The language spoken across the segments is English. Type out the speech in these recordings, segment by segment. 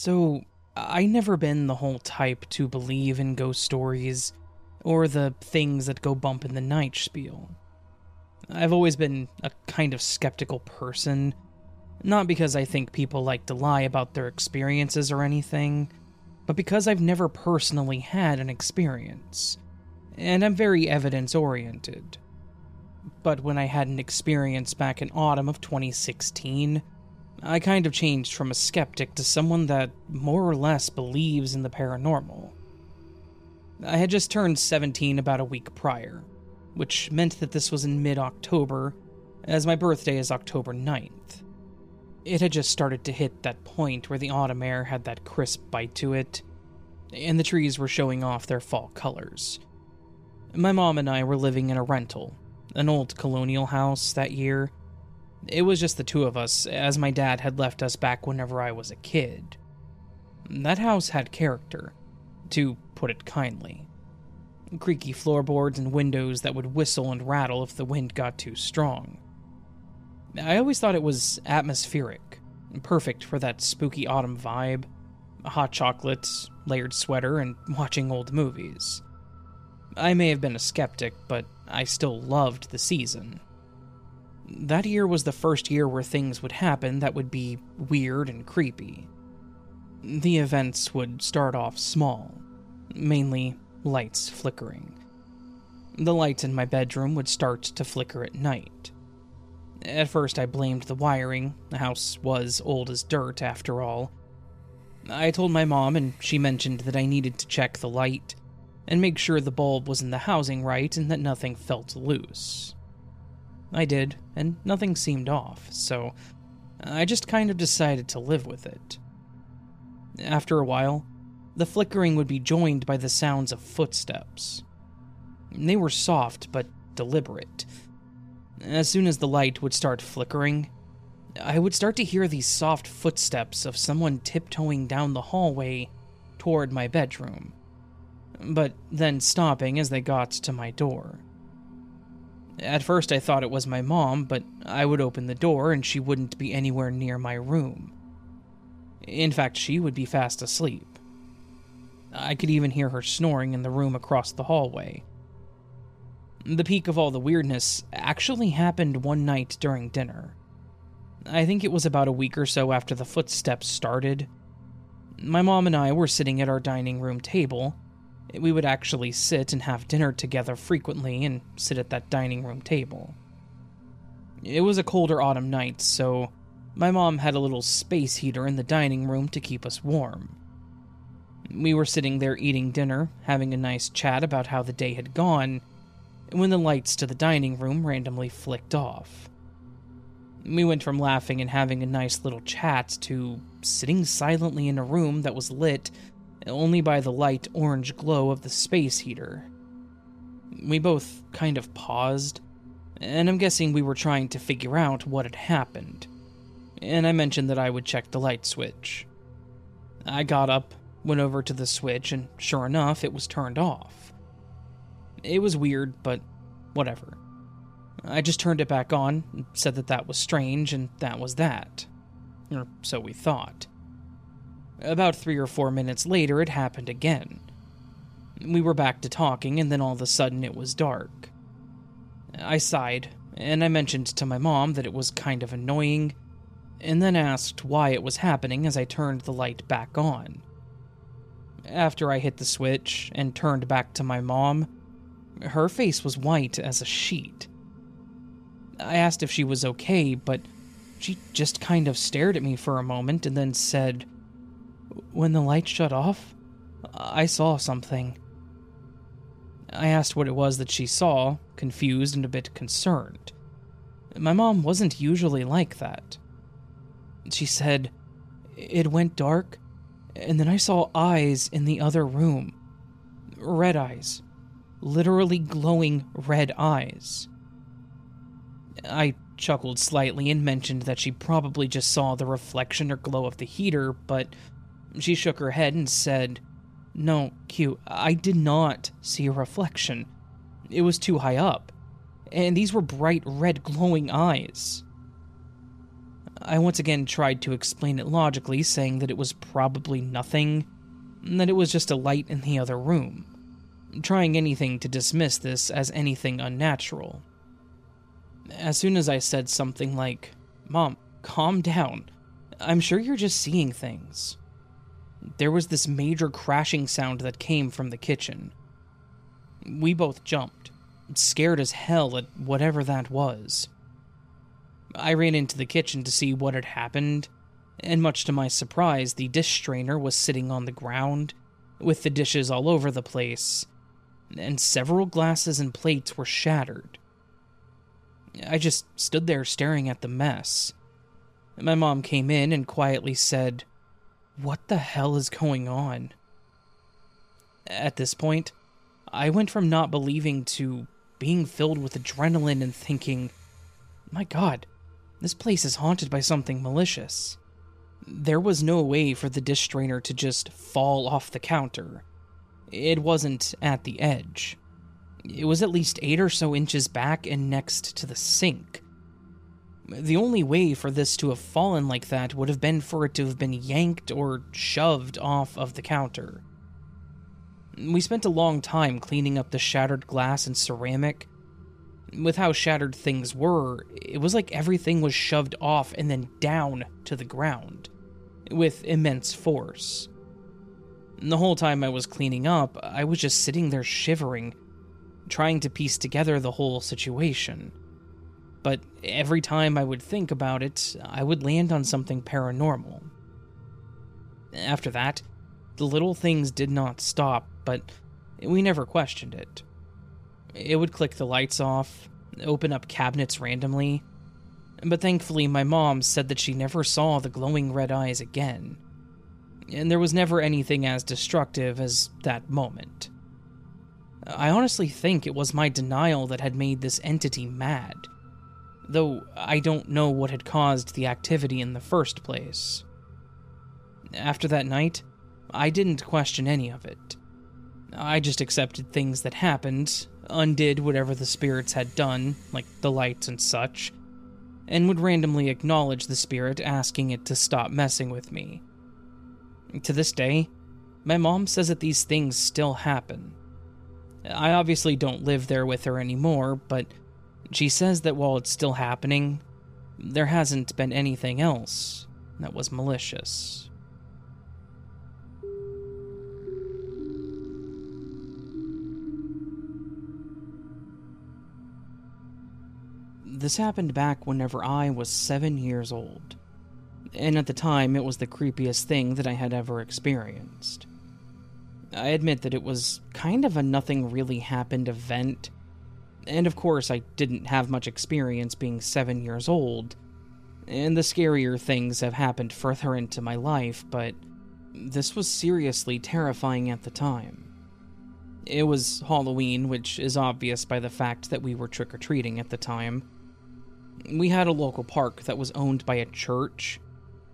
So, I never been the whole type to believe in ghost stories or the things that go bump in the night spiel. I've always been a kind of skeptical person, not because I think people like to lie about their experiences or anything, but because I've never personally had an experience, and I'm very evidence oriented. But when I had an experience back in autumn of 2016, I kind of changed from a skeptic to someone that more or less believes in the paranormal. I had just turned 17 about a week prior, which meant that this was in mid October, as my birthday is October 9th. It had just started to hit that point where the autumn air had that crisp bite to it, and the trees were showing off their fall colors. My mom and I were living in a rental, an old colonial house that year it was just the two of us, as my dad had left us back whenever I was a kid. That house had character, to put it kindly. Creaky floorboards and windows that would whistle and rattle if the wind got too strong. I always thought it was atmospheric, perfect for that spooky autumn vibe hot chocolates, layered sweater, and watching old movies. I may have been a skeptic, but I still loved the season. That year was the first year where things would happen that would be weird and creepy. The events would start off small, mainly lights flickering. The lights in my bedroom would start to flicker at night. At first, I blamed the wiring. The house was old as dirt, after all. I told my mom, and she mentioned that I needed to check the light and make sure the bulb was in the housing right and that nothing felt loose. I did, and nothing seemed off, so I just kind of decided to live with it. After a while, the flickering would be joined by the sounds of footsteps. They were soft but deliberate. As soon as the light would start flickering, I would start to hear these soft footsteps of someone tiptoeing down the hallway toward my bedroom, but then stopping as they got to my door. At first, I thought it was my mom, but I would open the door and she wouldn't be anywhere near my room. In fact, she would be fast asleep. I could even hear her snoring in the room across the hallway. The peak of all the weirdness actually happened one night during dinner. I think it was about a week or so after the footsteps started. My mom and I were sitting at our dining room table we would actually sit and have dinner together frequently and sit at that dining room table. It was a colder autumn night, so my mom had a little space heater in the dining room to keep us warm. We were sitting there eating dinner, having a nice chat about how the day had gone, when the lights to the dining room randomly flicked off. We went from laughing and having a nice little chat to sitting silently in a room that was lit only by the light orange glow of the space heater. We both kind of paused, and I'm guessing we were trying to figure out what had happened. And I mentioned that I would check the light switch. I got up, went over to the switch, and sure enough, it was turned off. It was weird, but whatever. I just turned it back on, said that that was strange, and that was that. Or so we thought. About three or four minutes later, it happened again. We were back to talking, and then all of a sudden it was dark. I sighed, and I mentioned to my mom that it was kind of annoying, and then asked why it was happening as I turned the light back on. After I hit the switch and turned back to my mom, her face was white as a sheet. I asked if she was okay, but she just kind of stared at me for a moment and then said, when the light shut off, I saw something. I asked what it was that she saw, confused and a bit concerned. My mom wasn't usually like that. She said, It went dark, And then I saw eyes in the other room. Red eyes. Literally glowing red eyes. I chuckled slightly and mentioned that she probably just saw the reflection or glow of the heater, but she shook her head and said, No, Q, I did not see a reflection. It was too high up. And these were bright red glowing eyes. I once again tried to explain it logically, saying that it was probably nothing, that it was just a light in the other room, trying anything to dismiss this as anything unnatural. As soon as I said something like, Mom, calm down, I'm sure you're just seeing things, there was this major crashing sound that came from the kitchen. We both jumped, scared as hell at whatever that was. I ran into the kitchen to see what had happened, and much to my surprise, the dish strainer was sitting on the ground, with the dishes all over the place, and several glasses and plates were shattered. I just stood there staring at the mess. My mom came in and quietly said, What the hell is going on? At this point, I went from not believing to being filled with adrenaline and thinking, My god, this place is haunted by something malicious. There was no way for the dish strainer to just fall off the counter. It wasn't at the edge. It was at least eight or so inches back and next to the sink. The only way for this to have fallen like that would have been for it to have been yanked or shoved off of the counter. We spent a long time cleaning up the shattered glass and ceramic, with how shattered things were, it was like everything was shoved off and then down to the ground, with immense force. The whole time I was cleaning up, I was just sitting there shivering, trying to piece together the whole situation. But every time I would think about it, I would land on something paranormal. After that, the little things did not stop, but we never questioned it. It would click the lights off, open up cabinets randomly. But thankfully, my mom said that she never saw the glowing red eyes again. And there was never anything as destructive as that moment. I honestly think it was my denial that had made this entity mad, though I don't know what had caused the activity in the first place. After that night, I didn't question any of it. I just accepted things that happened, undid whatever the spirits had done, like the lights and such, and would randomly acknowledge the spirit asking it to stop messing with me. To this day, my mom says that these things still happen. I obviously don't live there with her anymore, but she says that while it's still happening, there hasn't been anything else that was malicious. This happened back whenever I was seven years old, and at the time it was the creepiest thing that I had ever experienced. I admit that it was kind of a nothing really happened event, and of course I didn't have much experience being seven years old, and the scarier things have happened further into my life, but this was seriously terrifying at the time. It was Halloween, which is obvious by the fact that we were trick or treating at the time we had a local park that was owned by a church,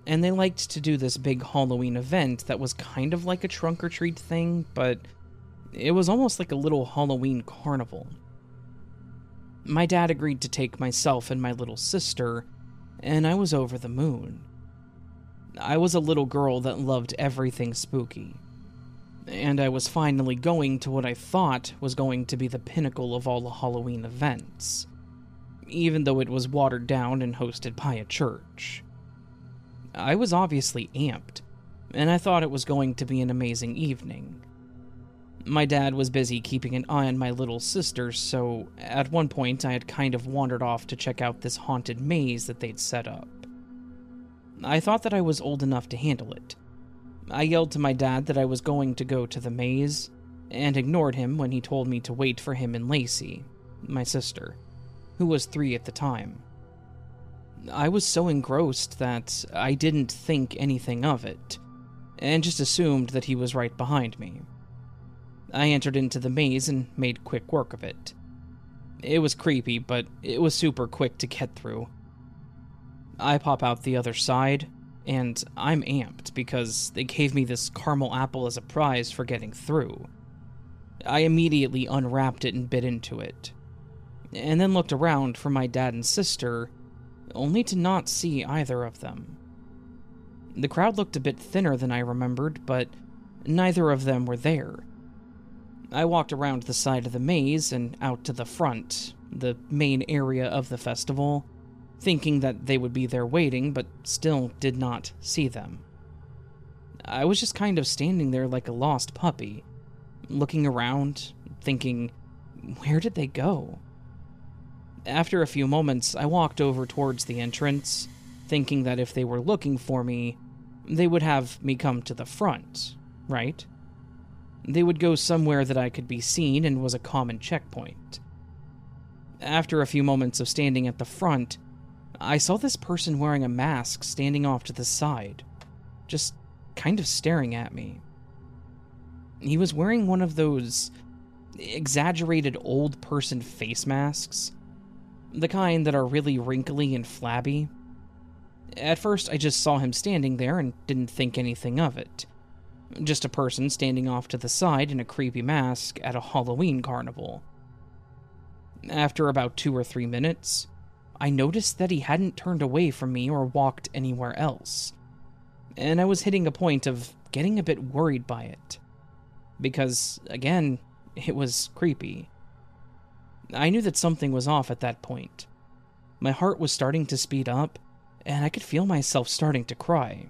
and they liked to do this big Halloween event that was kind of like a trunk or treat thing, but it was almost like a little Halloween carnival. My dad agreed to take myself and my little sister, and I was over the moon. I was a little girl that loved everything spooky, and I was finally going to what I thought was going to be the pinnacle of all the Halloween events even though it was watered down and hosted by a church. I was obviously amped, and I thought it was going to be an amazing evening. My dad was busy keeping an eye on my little sister, so at one point I had kind of wandered off to check out this haunted maze that they'd set up. I thought that I was old enough to handle it. I yelled to my dad that I was going to go to the maze, and ignored him when he told me to wait for him and Lacey, my sister who was three at the time. I was so engrossed that I didn't think anything of it. and just assumed that he was right behind me. I entered into the maze and made quick work of it. It was creepy, but it was super quick to get through. I pop out the other side, and I'm amped because they gave me this caramel apple as a prize for getting through. I immediately unwrapped it and bit into it, and then looked around for my dad and sister, only to not see either of them. The crowd looked a bit thinner than I remembered, but neither of them were there. I walked around the side of the maze and out to the front, the main area of the festival, thinking that they would be there waiting, but still did not see them. I was just kind of standing there like a lost puppy, looking around, thinking, where did they go? After a few moments, I walked over towards the entrance, thinking that if they were looking for me, they would have me come to the front, right? They would go somewhere that I could be seen and was a common checkpoint. After a few moments of standing at the front, I saw this person wearing a mask standing off to the side, just kind of staring at me. He was wearing one of those exaggerated old person face masks, the kind that are really wrinkly and flabby. At first, I just saw him standing there and didn't think anything of it. Just a person standing off to the side in a creepy mask at a Halloween carnival. After about two or three minutes, I noticed that he hadn't turned away from me or walked anywhere else. And I was hitting a point of getting a bit worried by it. Because, again, it was creepy. I knew that something was off at that point. My heart was starting to speed up, and I could feel myself starting to cry.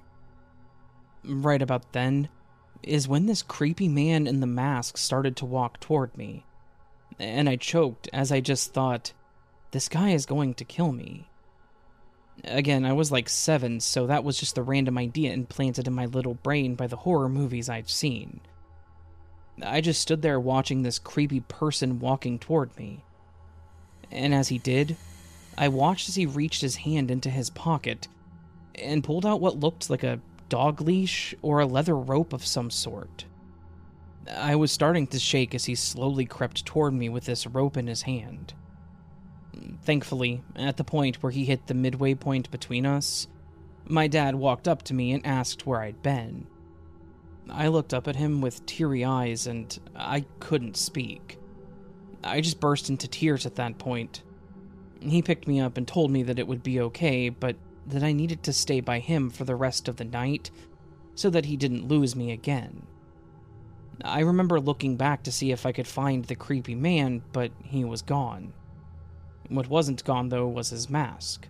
Right about then is when this creepy man in the mask started to walk toward me, and I choked as I just thought, this guy is going to kill me. Again, I was like seven, so that was just the random idea implanted in my little brain by the horror movies I've seen. I just stood there watching this creepy person walking toward me. And as he did, I watched as he reached his hand into his pocket and pulled out what looked like a dog leash or a leather rope of some sort. I was starting to shake as he slowly crept toward me with this rope in his hand. Thankfully, at the point where he hit the midway point between us, my dad walked up to me and asked where I'd been. I looked up at him with teary eyes and I couldn't speak. I just burst into tears at that point. He picked me up and told me that it would be okay, but that I needed to stay by him for the rest of the night so that he didn't lose me again. I remember looking back to see if I could find the creepy man, but he was gone. What wasn't gone, though, was his mask.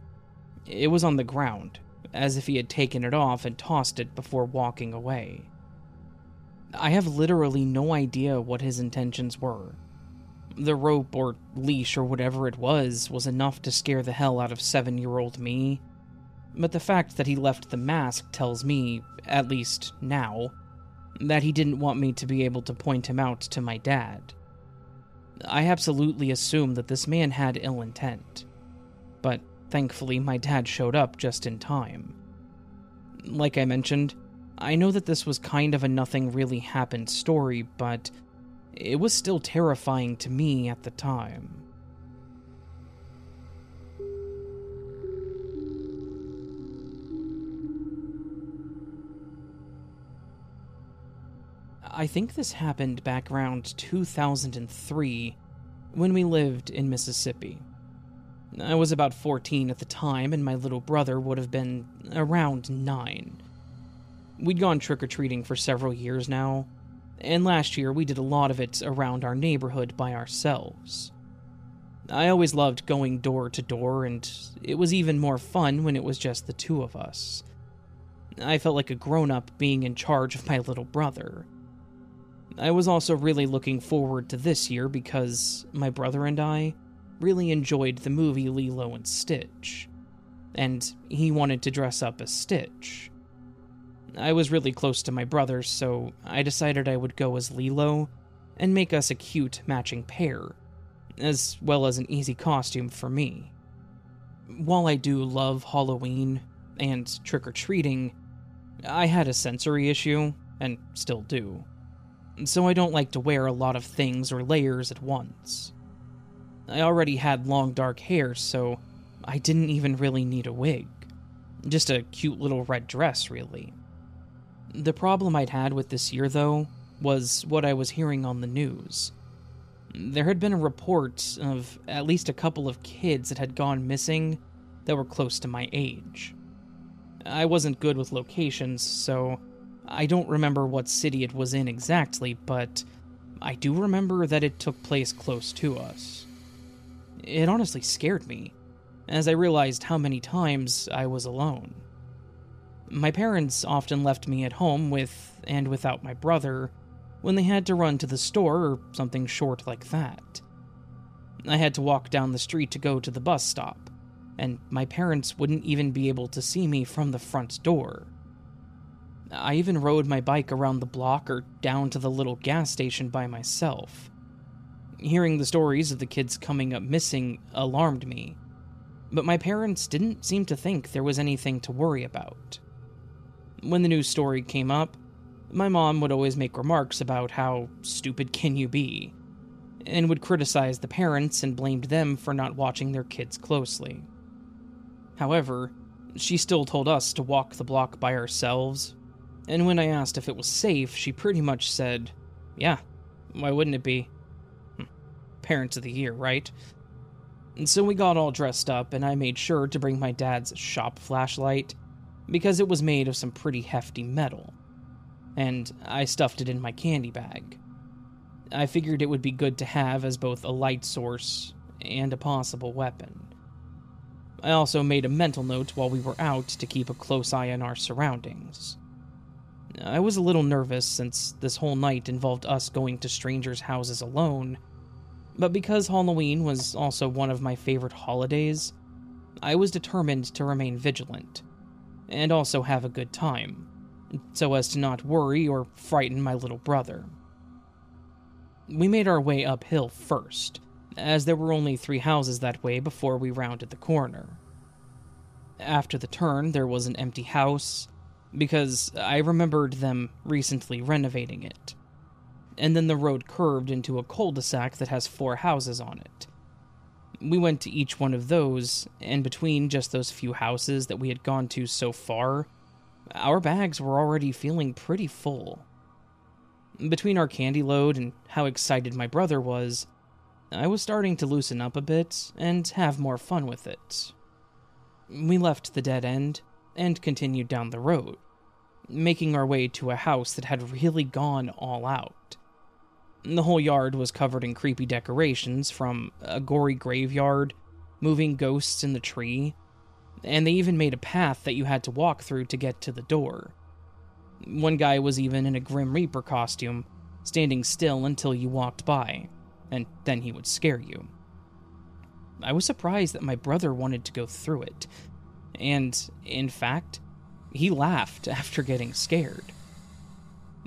It was on the ground, as if he had taken it off and tossed it before walking away. I have literally no idea what his intentions were. The rope or leash or whatever it was was enough to scare the hell out of seven year old me, but the fact that he left the mask tells me, at least now, that he didn't want me to be able to point him out to my dad. I absolutely assumed that this man had ill intent, but thankfully my dad showed up just in time. Like I mentioned, I know that this was kind of a nothing really happened story, but it was still terrifying to me at the time. I think this happened back around 2003 when we lived in Mississippi. I was about 14 at the time, and my little brother would have been around 9. We'd gone trick or treating for several years now, and last year we did a lot of it around our neighborhood by ourselves. I always loved going door to door, and it was even more fun when it was just the two of us. I felt like a grown up being in charge of my little brother. I was also really looking forward to this year because my brother and I really enjoyed the movie Lilo and Stitch, and he wanted to dress up as Stitch. I was really close to my brother, so I decided I would go as Lilo and make us a cute matching pair, as well as an easy costume for me. While I do love Halloween and trick or treating, I had a sensory issue, and still do, so I don't like to wear a lot of things or layers at once. I already had long dark hair, so I didn't even really need a wig. Just a cute little red dress, really. The problem I'd had with this year, though, was what I was hearing on the news. There had been a report of at least a couple of kids that had gone missing that were close to my age. I wasn't good with locations, so I don't remember what city it was in exactly, but I do remember that it took place close to us. It honestly scared me, as I realized how many times I was alone. My parents often left me at home with and without my brother when they had to run to the store or something short like that. I had to walk down the street to go to the bus stop, and my parents wouldn't even be able to see me from the front door. I even rode my bike around the block or down to the little gas station by myself. Hearing the stories of the kids coming up missing alarmed me, but my parents didn't seem to think there was anything to worry about. When the news story came up, my mom would always make remarks about how stupid can you be, and would criticize the parents and blamed them for not watching their kids closely. However, she still told us to walk the block by ourselves, and when I asked if it was safe, she pretty much said, Yeah, why wouldn't it be? Hm, parents of the year, right? And so we got all dressed up, and I made sure to bring my dad's shop flashlight because it was made of some pretty hefty metal, and I stuffed it in my candy bag. I figured it would be good to have as both a light source and a possible weapon. I also made a mental note while we were out to keep a close eye on our surroundings. I was a little nervous since this whole night involved us going to strangers' houses alone, but because Halloween was also one of my favorite holidays, I was determined to remain vigilant and also have a good time, so as to not worry or frighten my little brother. We made our way uphill first, as there were only three houses that way before we rounded the corner. After the turn, there was an empty house, because I remembered them recently renovating it. And then the road curved into a cul de sac that has four houses on it. We went to each one of those, and between just those few houses that we had gone to so far, our bags were already feeling pretty full. Between our candy load and how excited my brother was, I was starting to loosen up a bit and have more fun with it. We left the dead end and continued down the road, making our way to a house that had really gone all out. The whole yard was covered in creepy decorations from a gory graveyard, moving ghosts in the tree, and they even made a path that you had to walk through to get to the door. One guy was even in a Grim Reaper costume, standing still until you walked by, and then he would scare you. I was surprised that my brother wanted to go through it, and, in fact, he laughed after getting scared.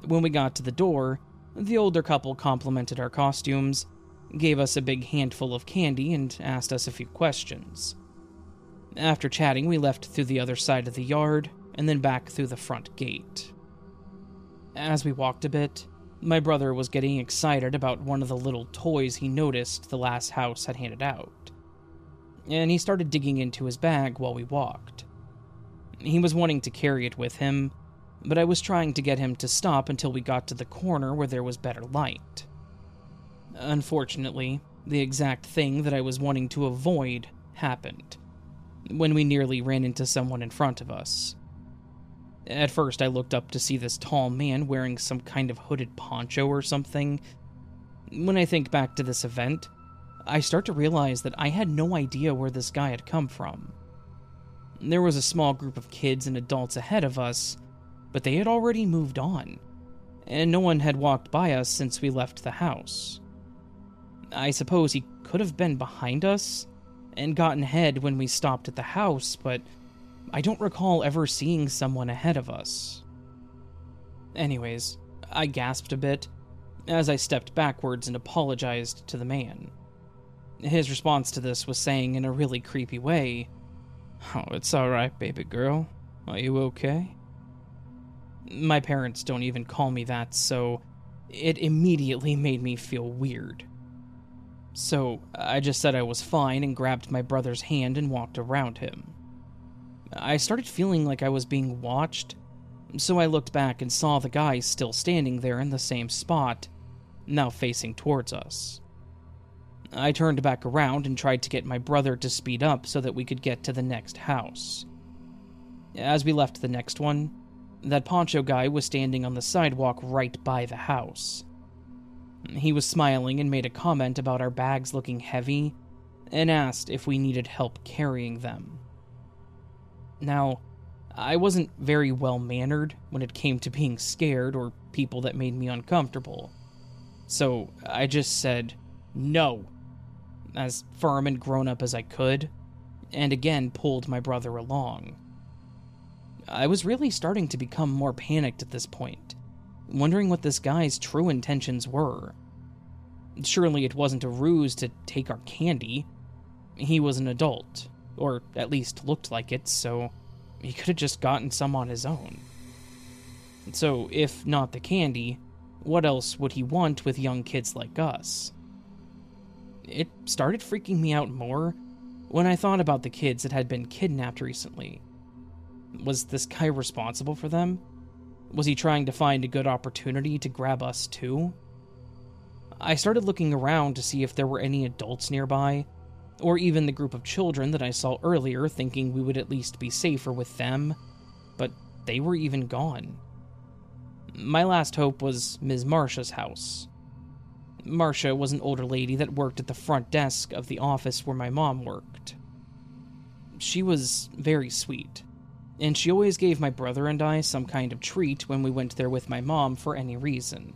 When we got to the door, the older couple complimented our costumes, gave us a big handful of candy, and asked us a few questions. After chatting, we left through the other side of the yard and then back through the front gate. As we walked a bit, my brother was getting excited about one of the little toys he noticed the last house had handed out. And he started digging into his bag while we walked. He was wanting to carry it with him, but I was trying to get him to stop until we got to the corner where there was better light. Unfortunately, the exact thing that I was wanting to avoid happened when we nearly ran into someone in front of us. At first, I looked up to see this tall man wearing some kind of hooded poncho or something. When I think back to this event, I start to realize that I had no idea where this guy had come from. There was a small group of kids and adults ahead of us, but they had already moved on, and no one had walked by us since we left the house. I suppose he could have been behind us and gotten ahead when we stopped at the house, but I don't recall ever seeing someone ahead of us. Anyways, I gasped a bit as I stepped backwards and apologized to the man. His response to this was saying in a really creepy way, Oh, it's alright, baby girl. Are you okay? My parents don't even call me that, so it immediately made me feel weird. So I just said I was fine and grabbed my brother's hand and walked around him. I started feeling like I was being watched, so I looked back and saw the guy still standing there in the same spot, now facing towards us. I turned back around and tried to get my brother to speed up so that we could get to the next house. As we left the next one, that poncho guy was standing on the sidewalk right by the house. He was smiling and made a comment about our bags looking heavy and asked if we needed help carrying them. Now, I wasn't very well mannered when it came to being scared or people that made me uncomfortable. So I just said, no, as firm and grown up as I could, and again pulled my brother along. I was really starting to become more panicked at this point, wondering what this guy's true intentions were. Surely it wasn't a ruse to take our candy. He was an adult, or at least looked like it, so he could have just gotten some on his own. So, if not the candy, what else would he want with young kids like us? It started freaking me out more when I thought about the kids that had been kidnapped recently. Was this guy responsible for them? Was he trying to find a good opportunity to grab us too? I started looking around to see if there were any adults nearby, or even the group of children that I saw earlier, thinking we would at least be safer with them, but they were even gone. My last hope was Ms. Marcia's house. Marcia was an older lady that worked at the front desk of the office where my mom worked. She was very sweet, and she always gave my brother and I some kind of treat when we went there with my mom for any reason.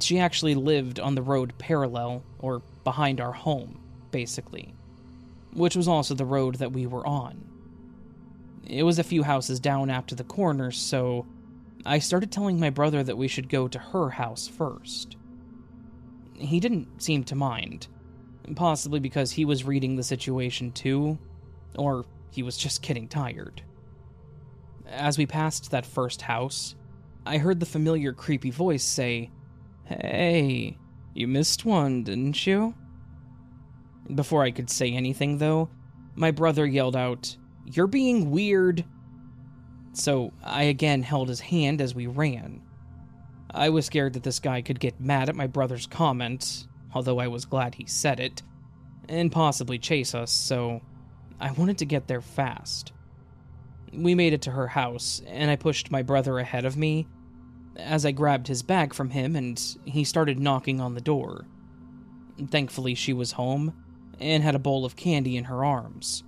She actually lived on the road parallel, or behind our home, basically, which was also the road that we were on. It was a few houses down after the corner, so I started telling my brother that we should go to her house first. He didn't seem to mind, possibly because he was reading the situation too, or he was just getting tired. As we passed that first house, I heard the familiar creepy voice say, Hey, you missed one, didn't you? Before I could say anything, though, my brother yelled out, You're being weird. So I again held his hand as we ran. I was scared that this guy could get mad at my brother's comment, although I was glad he said it, and possibly chase us, so I wanted to get there fast. We made it to her house, and I pushed my brother ahead of me as I grabbed his bag from him and he started knocking on the door. Thankfully, she was home and had a bowl of candy in her arms.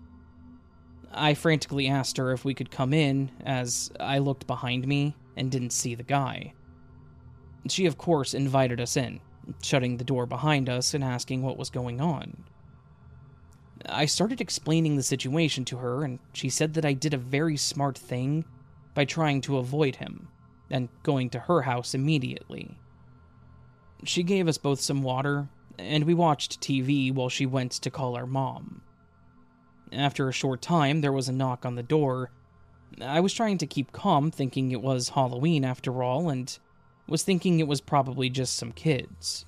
I frantically asked her if we could come in as I looked behind me and didn't see the guy. She, of course, invited us in, shutting the door behind us and asking what was going on. I started explaining the situation to her, and she said that I did a very smart thing by trying to avoid him and going to her house immediately. She gave us both some water, and we watched TV while she went to call our mom. After a short time, there was a knock on the door. I was trying to keep calm, thinking it was Halloween after all, and was thinking it was probably just some kids.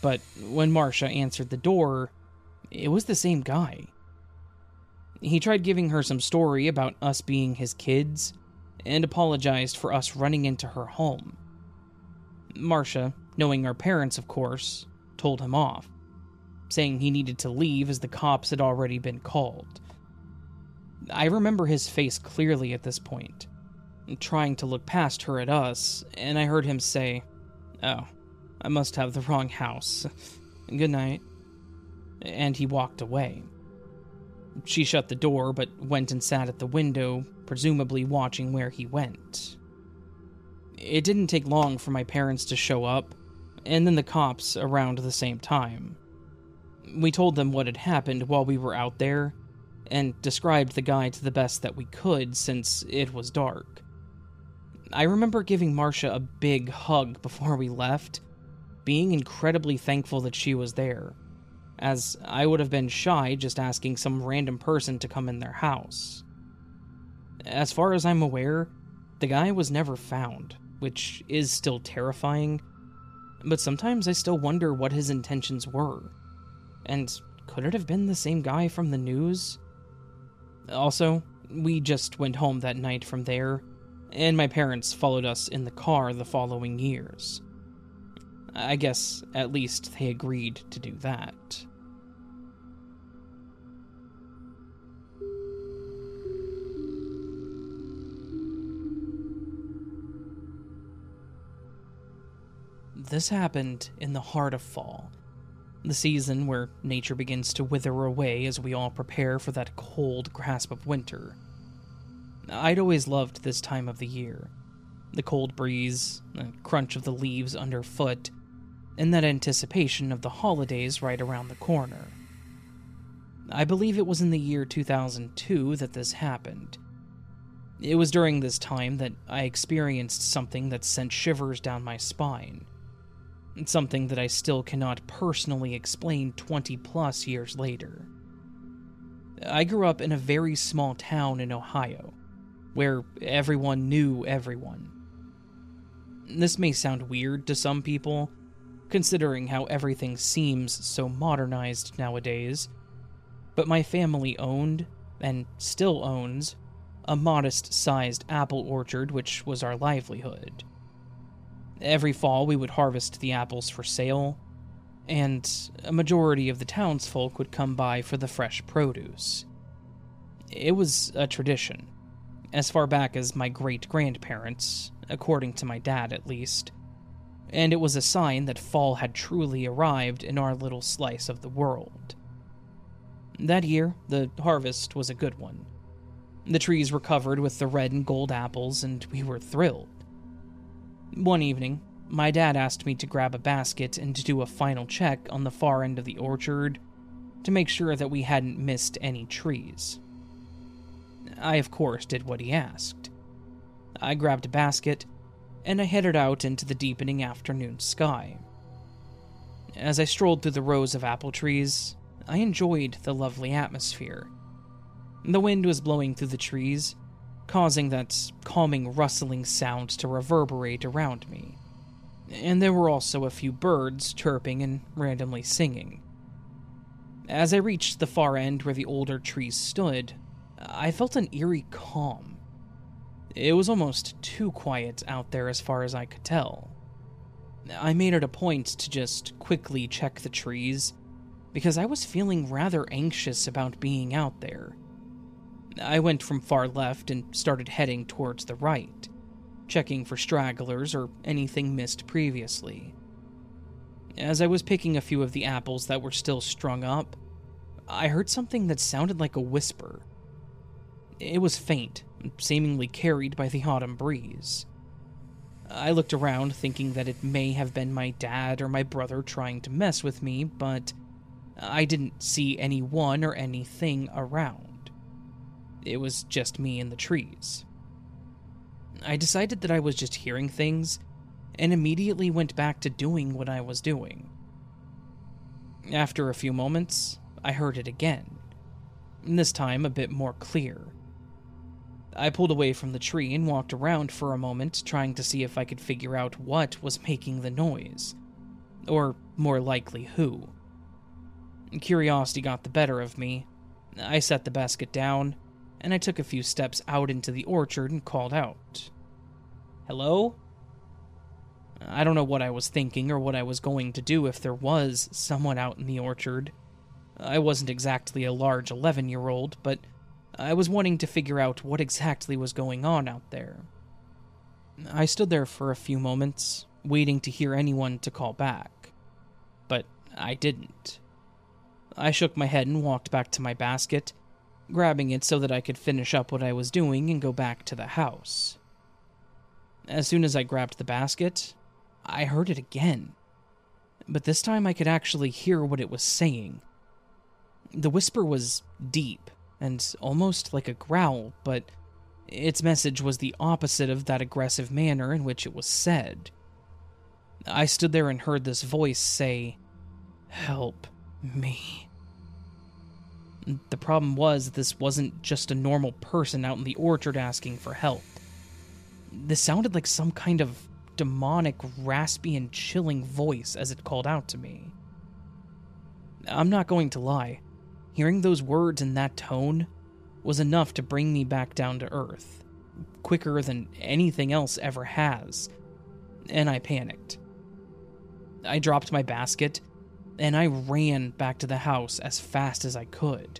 But when Marcia answered the door, it was the same guy. He tried giving her some story about us being his kids and apologized for us running into her home. Marcia, knowing our parents, of course, told him off, saying he needed to leave as the cops had already been called. I remember his face clearly at this point, trying to look past her at us, and I heard him say, Oh, I must have the wrong house. Good night. And he walked away. She shut the door, but went and sat at the window, presumably watching where he went. It didn't take long for my parents to show up, and then the cops around the same time. We told them what had happened while we were out there, and described the guy to the best that we could since it was dark. I remember giving Marcia a big hug before we left, being incredibly thankful that she was there as I would have been shy just asking some random person to come in their house. As far as I'm aware, The guy was never found, which is still terrifying, but sometimes I still wonder what his intentions were. And could it have been the same guy from the news? Also, we just went home that night from there, and my parents followed us in the car the following years. I guess at least they agreed to do that. This happened in the heart of fall, the season where nature begins to wither away as we all prepare for that cold grasp of winter. I'd always loved this time of the year the cold breeze, the crunch of the leaves underfoot, and that anticipation of the holidays right around the corner. I believe it was in the year 2002 that this happened. It was during this time that I experienced something that sent shivers down my spine. Something that I still cannot personally explain 20 plus years later. I grew up in a very small town in Ohio, where everyone knew everyone. This may sound weird to some people, considering how everything seems so modernized nowadays, but my family owned, and still owns, a modest sized apple orchard which was our livelihood. Every fall, we would harvest the apples for sale, and a majority of the townsfolk would come by for the fresh produce. It was a tradition, as far back as my great grandparents, according to my dad at least, and it was a sign that fall had truly arrived in our little slice of the world. That year, the harvest was a good one. The trees were covered with the red and gold apples, and we were thrilled. One evening, my dad asked me to grab a basket and to do a final check on the far end of the orchard to make sure that we hadn't missed any trees. I, of course, did what he asked. I grabbed a basket and I headed out into the deepening afternoon sky. As I strolled through the rows of apple trees, I enjoyed the lovely atmosphere. The wind was blowing through the trees, causing that calming rustling sound to reverberate around me. And there were also a few birds chirping and randomly singing. As I reached the far end where the older trees stood, I felt an eerie calm. It was almost too quiet out there as far as I could tell. I made it a point to just quickly check the trees because I was feeling rather anxious about being out there. I went from far left and started heading towards the right, checking for stragglers or anything missed previously. As I was picking a few of the apples that were still strung up, I heard something that sounded like a whisper. It was faint, seemingly carried by the autumn breeze. I looked around, thinking that it may have been my dad or my brother trying to mess with me, but I didn't see anyone or anything around. It was just me and the trees. I decided that I was just hearing things and immediately went back to doing what I was doing. After a few moments, I heard it again, this time a bit more clear. I pulled away from the tree and walked around for a moment, trying to see if I could figure out what was making the noise. Or, more likely, who. Curiosity got the better of me. I set the basket down and I took a few steps out into the orchard and called out. Hello? I don't know what I was thinking or what I was going to do if there was someone out in the orchard. I wasn't exactly a large 11 year old, but I was wanting to figure out what exactly was going on out there. I stood there for a few moments, waiting to hear anyone to call back. But I didn't. I shook my head and walked back to my basket grabbing it so that I could finish up what I was doing and go back to the house. As soon as I grabbed the basket, I heard it again. But this time I could actually hear what it was saying. The whisper was deep and almost like a growl, but its message was the opposite of that aggressive manner in which it was said. I stood there and heard this voice say, Help me. The problem was, this wasn't just a normal person out in the orchard asking for help. This sounded like some kind of demonic, raspy, and chilling voice as it called out to me. I'm not going to lie, hearing those words in that tone was enough to bring me back down to earth, quicker than anything else ever has, and I panicked. I dropped my basket and I ran back to the house as fast as I could.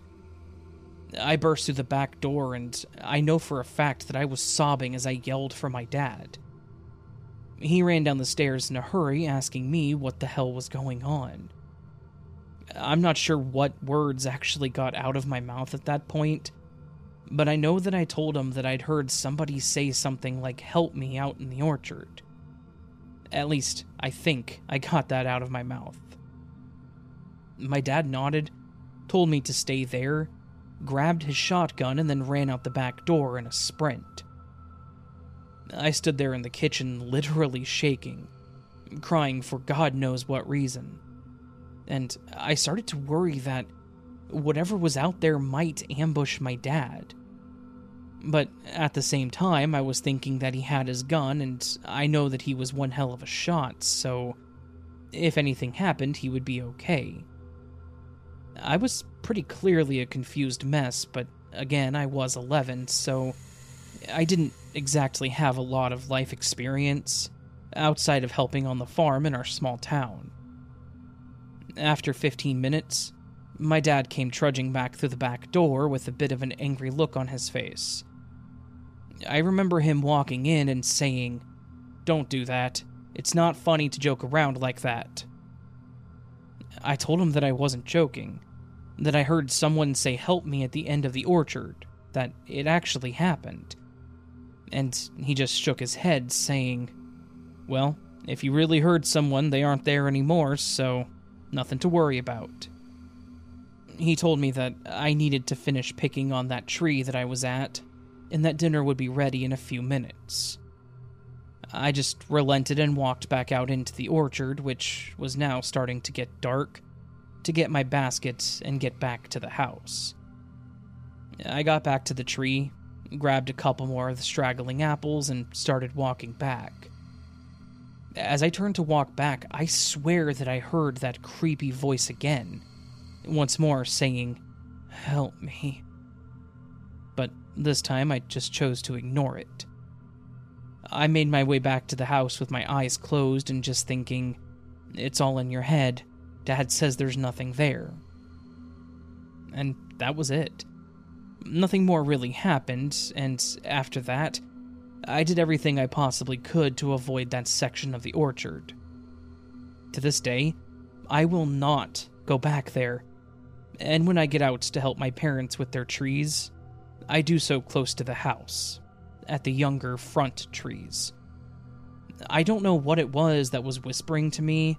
I burst through the back door, and I know for a fact that I was sobbing as I yelled for my dad. He ran down the stairs in a hurry, asking me what the hell was going on. I'm not sure what words actually got out of my mouth at that point, but I know that I told him that I'd heard somebody say something like, Help me out in the orchard. At least, I think I got that out of my mouth. My dad nodded, told me to stay there, grabbed his shotgun, and then ran out the back door in a sprint. I stood there in the kitchen, literally shaking, crying for God knows what reason. And I started to worry that whatever was out there might ambush my dad. But at the same time, I was thinking that he had his gun, and I know that he was one hell of a shot, so if anything happened, he would be okay. I was pretty clearly a confused mess, but again, I was 11, so I didn't exactly have a lot of life experience outside of helping on the farm in our small town. After 15 minutes, my dad came trudging back through the back door with a bit of an angry look on his face. I remember him walking in and saying, Don't do that. It's not funny to joke around like that. I told him that I wasn't joking, that I heard someone say help me at the end of the orchard, that it actually happened. And he just shook his head, saying, Well, if you really heard someone, they aren't there anymore, so nothing to worry about. He told me that I needed to finish picking on that tree that I was at, and that dinner would be ready in a few minutes. I just relented and walked back out into the orchard, which was now starting to get dark, to get my basket and get back to the house. I got back to the tree, grabbed a couple more of the straggling apples, and started walking back. As I turned to walk back, I swear that I heard that creepy voice again, once more saying, Help me. But this time I just chose to ignore it. I made my way back to the house with my eyes closed and just thinking, It's all in your head. Dad says there's nothing there. And that was it. Nothing more really happened, and after that, I did everything I possibly could to avoid that section of the orchard. To this day, I will not go back there. And when I get out to help my parents with their trees, I do so close to the house, at the younger front trees. I don't know what it was that was whispering to me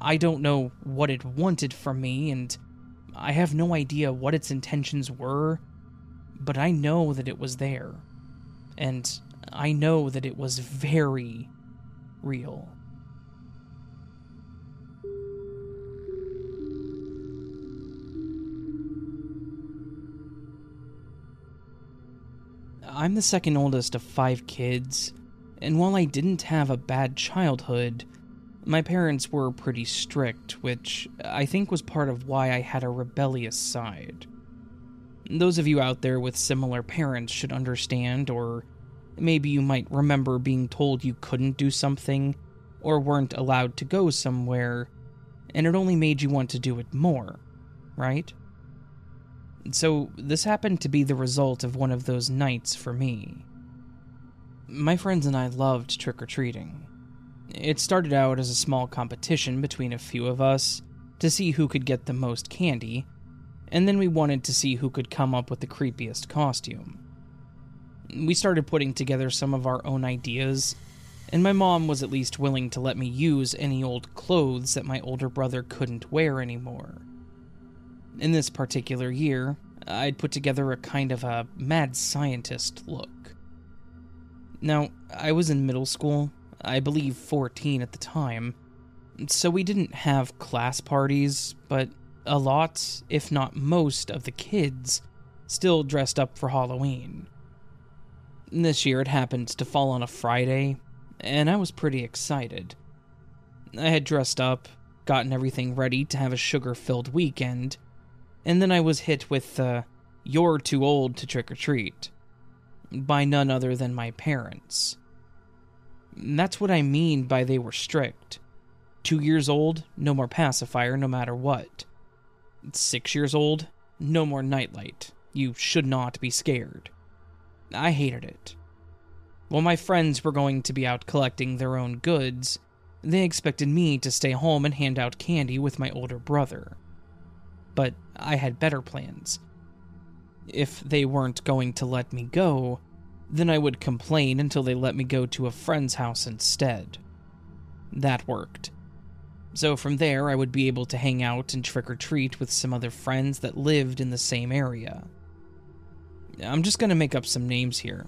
I don't know what it wanted from me, and I have no idea what its intentions were, but I know that it was there. And I know that it was very real. I'm the second oldest of five kids, and while I didn't have a bad childhood, my parents were pretty strict, which I think was part of why I had a rebellious side. Those of you out there with similar parents should understand, or maybe you might remember being told you couldn't do something or weren't allowed to go somewhere, and it only made you want to do it more, right? So, this happened to be the result of one of those nights for me. My friends and I loved trick or treating. It started out as a small competition between a few of us to see who could get the most candy, and then we wanted to see who could come up with the creepiest costume. We started putting together some of our own ideas, and my mom was at least willing to let me use any old clothes that my older brother couldn't wear anymore. In this particular year, I'd put together a kind of a mad scientist look. Now, I was in middle school, I believe 14 at the time. So we didn't have class parties, but a lot, if not most, of the kids still dressed up for Halloween. This year it happened to fall on a Friday, and I was pretty excited. I had dressed up, gotten everything ready to have a sugar filled weekend, and then I was hit with the you're too old to trick or treat by none other than my parents. That's what I mean by they were strict. Two years old, no more pacifier no matter what. Six years old, no more nightlight. You should not be scared. I hated it. While my friends were going to be out collecting their own goods, they expected me to stay home and hand out candy with my older brother. But I had better plans. If they weren't going to let me go, then I would complain until they let me go to a friend's house instead. That worked. So from there, I would be able to hang out and trick or treat with some other friends that lived in the same area. I'm just gonna make up some names here.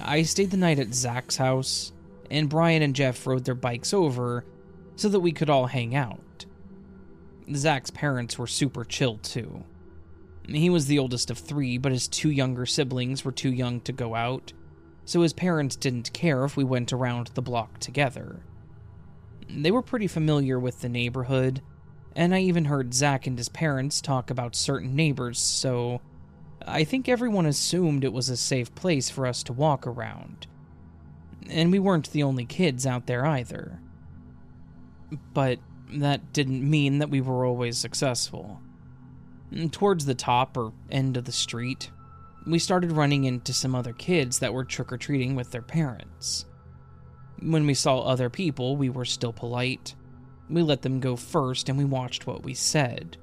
I stayed the night at Zach's house, and Brian and Jeff rode their bikes over so that we could all hang out. Zach's parents were super chill too. He was the oldest of three, but his two younger siblings were too young to go out, so his parents didn't care if we went around the block together. They were pretty familiar with the neighborhood, and I even heard Zach and his parents talk about certain neighbors, so I think everyone assumed it was a safe place for us to walk around. And we weren't the only kids out there either. But that didn't mean that we were always successful. Towards the top or end of the street, we started running into some other kids that were trick or treating with their parents. When we saw other people, we were still polite. We let them go first and we watched what we said.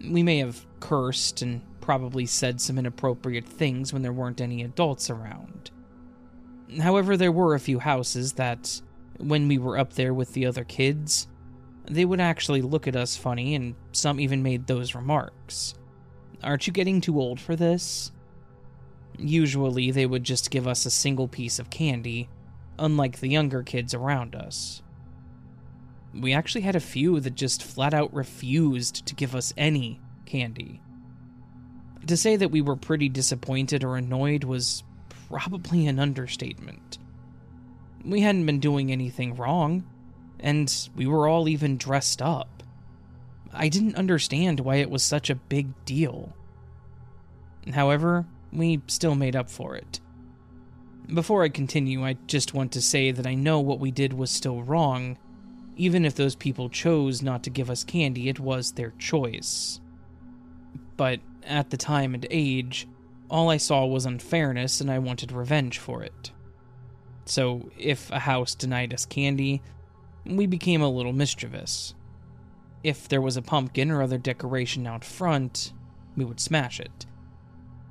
We may have cursed and probably said some inappropriate things when there weren't any adults around. However, there were a few houses that, when we were up there with the other kids, they would actually look at us funny, and some even made those remarks. Aren't you getting too old for this? Usually, they would just give us a single piece of candy, unlike the younger kids around us. We actually had a few that just flat out refused to give us any candy. To say that we were pretty disappointed or annoyed was probably an understatement. We hadn't been doing anything wrong, and we were all even dressed up. I didn't understand why it was such a big deal. However, we still made up for it. Before I continue, I just want to say that I know what we did was still wrong. Even if those people chose not to give us candy, it was their choice. But at the time and age, all I saw was unfairness and I wanted revenge for it. So, if a house denied us candy, we became a little mischievous. If there was a pumpkin or other decoration out front, we would smash it.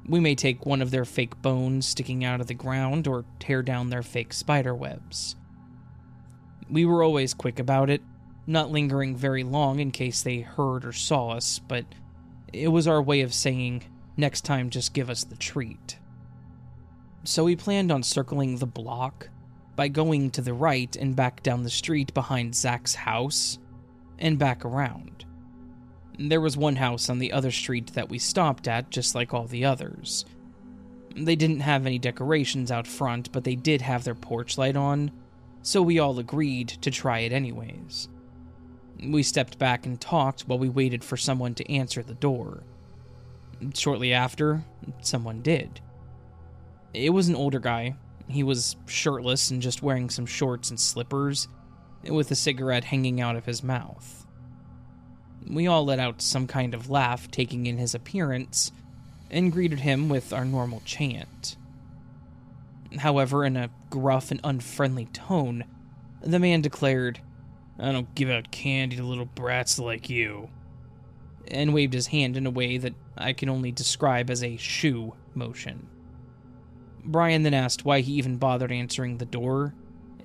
We may take one of their fake bones sticking out of the ground or tear down their fake spider webs. We were always quick about it, not lingering very long in case they heard or saw us, but it was our way of saying, next time just give us the treat. So we planned on circling the block by going to the right and back down the street behind Zach's house and back around. There was one house on the other street that we stopped at, just like all the others. They didn't have any decorations out front, but they did have their porch light on, so we all agreed to try it anyways. We stepped back and talked while we waited for someone to answer the door. Shortly after, someone did. It was an older guy. He was shirtless and just wearing some shorts and slippers, with a cigarette hanging out of his mouth. We all let out some kind of laugh, taking in his appearance, and greeted him with our normal chant. However, in a gruff and unfriendly tone, the man declared, I don't give out candy to little brats like you. And waved his hand in a way that I can only describe as a shoo motion. Brian then asked why he even bothered answering the door,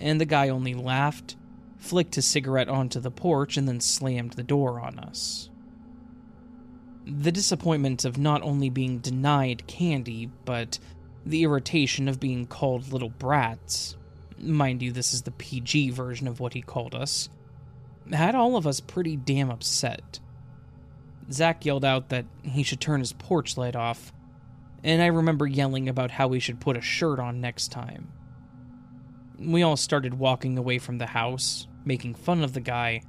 and the guy only laughed, flicked his cigarette onto the porch, and then slammed the door on us. The disappointment of not only being denied candy, but the irritation of being called little brats mind you, this is the PG version of what he called us, had all of us pretty damn upset. Zach yelled out that he should turn his porch light off, and I remember yelling about how we should put a shirt on next time. We all started walking away from the house, making fun of the guy,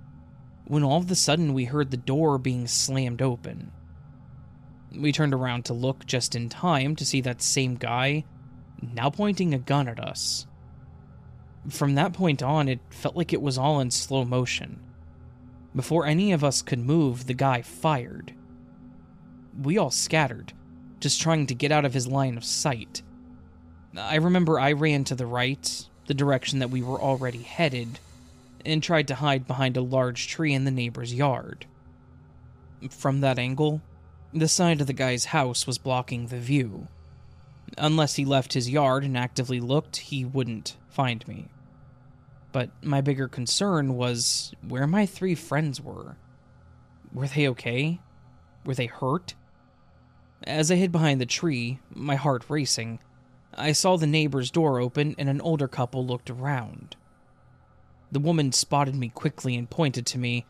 when all of a sudden we heard the door being slammed open. We turned around to look just in time to see that same guy now pointing a gun at us. From that point on, it felt like it was all in slow motion. Before any of us could move, the guy fired. We all scattered, just trying to get out of his line of sight. I remember I ran to the right, the direction that we were already headed, and tried to hide behind a large tree in the neighbor's yard. From that angle, the side of the guy's house was blocking the view. Unless he left his yard and actively looked, he wouldn't find me. But my bigger concern was where my three friends were. Were they okay? Were they hurt? As I hid behind the tree, my heart racing, I saw the neighbor's door open and an older couple looked around. The woman spotted me quickly and pointed to me.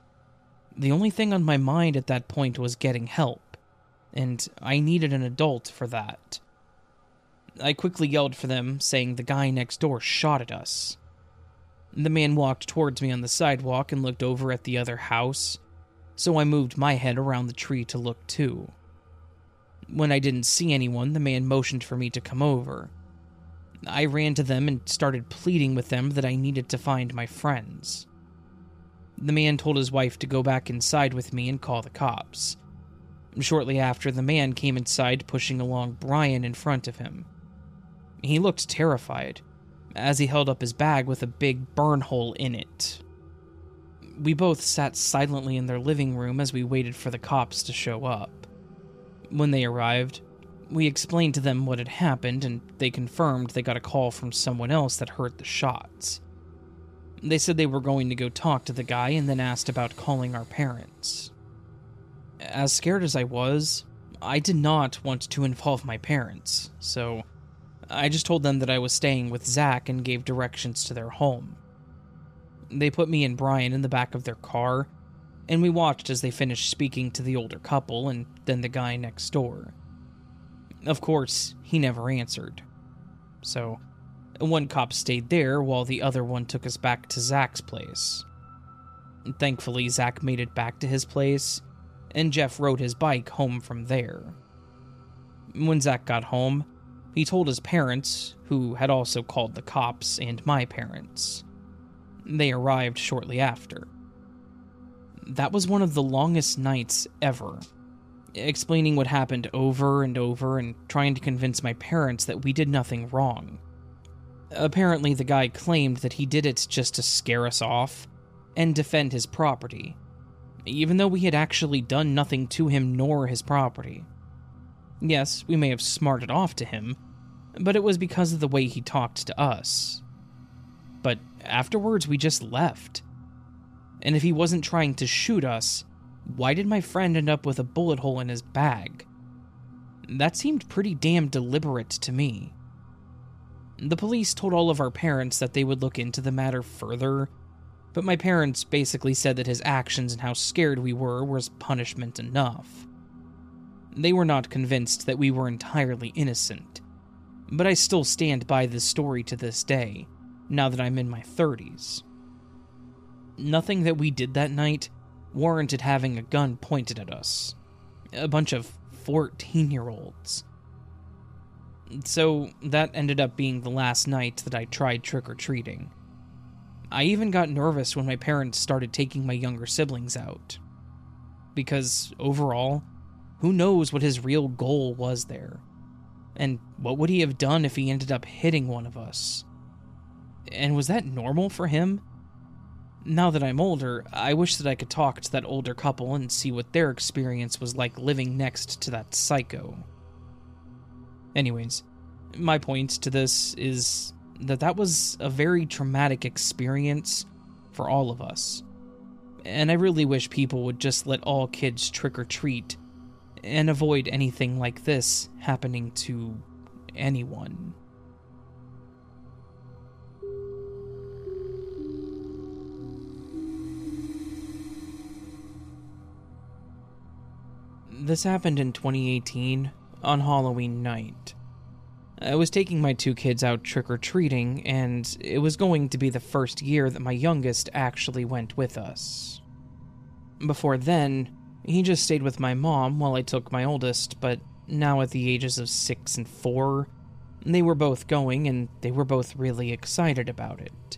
The only thing on my mind at that point was getting help, and I needed an adult for that. I quickly yelled for them, saying the guy next door shot at us. The man walked towards me on the sidewalk and looked over at the other house, so I moved my head around the tree to look too. When I didn't see anyone, the man motioned for me to come over. I ran to them and started pleading with them that I needed to find my friends. The man told his wife to go back inside with me and call the cops. Shortly after, the man came inside pushing along Brian in front of him. He looked terrified, as he held up his bag with a big burn hole in it. We both sat silently in their living room as we waited for the cops to show up. When they arrived, we explained to them what had happened, and they confirmed they got a call from someone else that heard the shots. They said they were going to go talk to the guy and then asked about calling our parents. As scared as I was, I did not want to involve my parents, so I just told them that I was staying with Zach and gave directions to their home. They put me and Brian in the back of their car, and we watched as they finished speaking to the older couple and then the guy next door. Of course, he never answered. So, one cop stayed there while the other one took us back to Zach's place. Thankfully, Zach made it back to his place, and Jeff rode his bike home from there. When Zach got home, he told his parents, who had also called the cops, and my parents. They arrived shortly after. That was one of the longest nights ever, explaining what happened over and over and trying to convince my parents that we did nothing wrong. Apparently, the guy claimed that he did it just to scare us off and defend his property, even though we had actually done nothing to him nor his property. Yes, we may have smarted off to him, but it was because of the way he talked to us. But afterwards, we just left. And if he wasn't trying to shoot us, why did my friend end up with a bullet hole in his bag? That seemed pretty damn deliberate to me. The police told all of our parents that they would look into the matter further, but my parents basically said that his actions and how scared we were was punishment enough. They were not convinced that we were entirely innocent, but I still stand by this story to this day, now that I'm in my 30s. Nothing that we did that night warranted having a gun pointed at us. A bunch of 14 year olds. So that ended up being the last night that I tried trick or treating. I even got nervous when my parents started taking my younger siblings out. Because overall, who knows what his real goal was there? And what would he have done if he ended up hitting one of us? And was that normal for him? Now that I'm older, I wish that I could talk to that older couple and see what their experience was like living next to that psycho. Anyways, my point to this is that that was a very traumatic experience for all of us. And I really wish people would just let all kids trick or treat and avoid anything like this happening to anyone. This happened in 2018, on Halloween night. I was taking my two kids out trick or treating, and it was going to be the first year that my youngest actually went with us. Before then, he just stayed with my mom while I took my oldest, but now at the ages of six and four, they were both going and they were both really excited about it.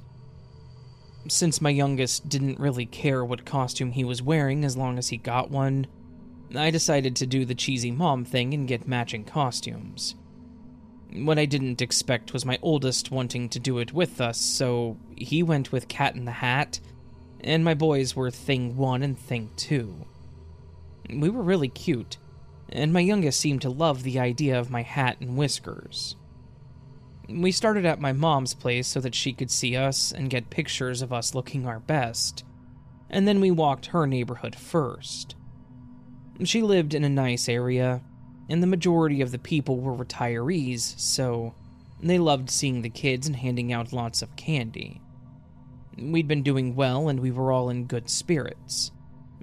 Since my youngest didn't really care what costume he was wearing as long as he got one, I decided to do the cheesy mom thing and get matching costumes. What I didn't expect was my oldest wanting to do it with us, so he went with Cat in the Hat, and my boys were Thing 1 and Thing 2. We were really cute, and my youngest seemed to love the idea of my hat and whiskers. We started at my mom's place so that she could see us and get pictures of us looking our best, and then we walked her neighborhood first. She lived in a nice area, and the majority of the people were retirees, so they loved seeing the kids and handing out lots of candy. We'd been doing well, and we were all in good spirits,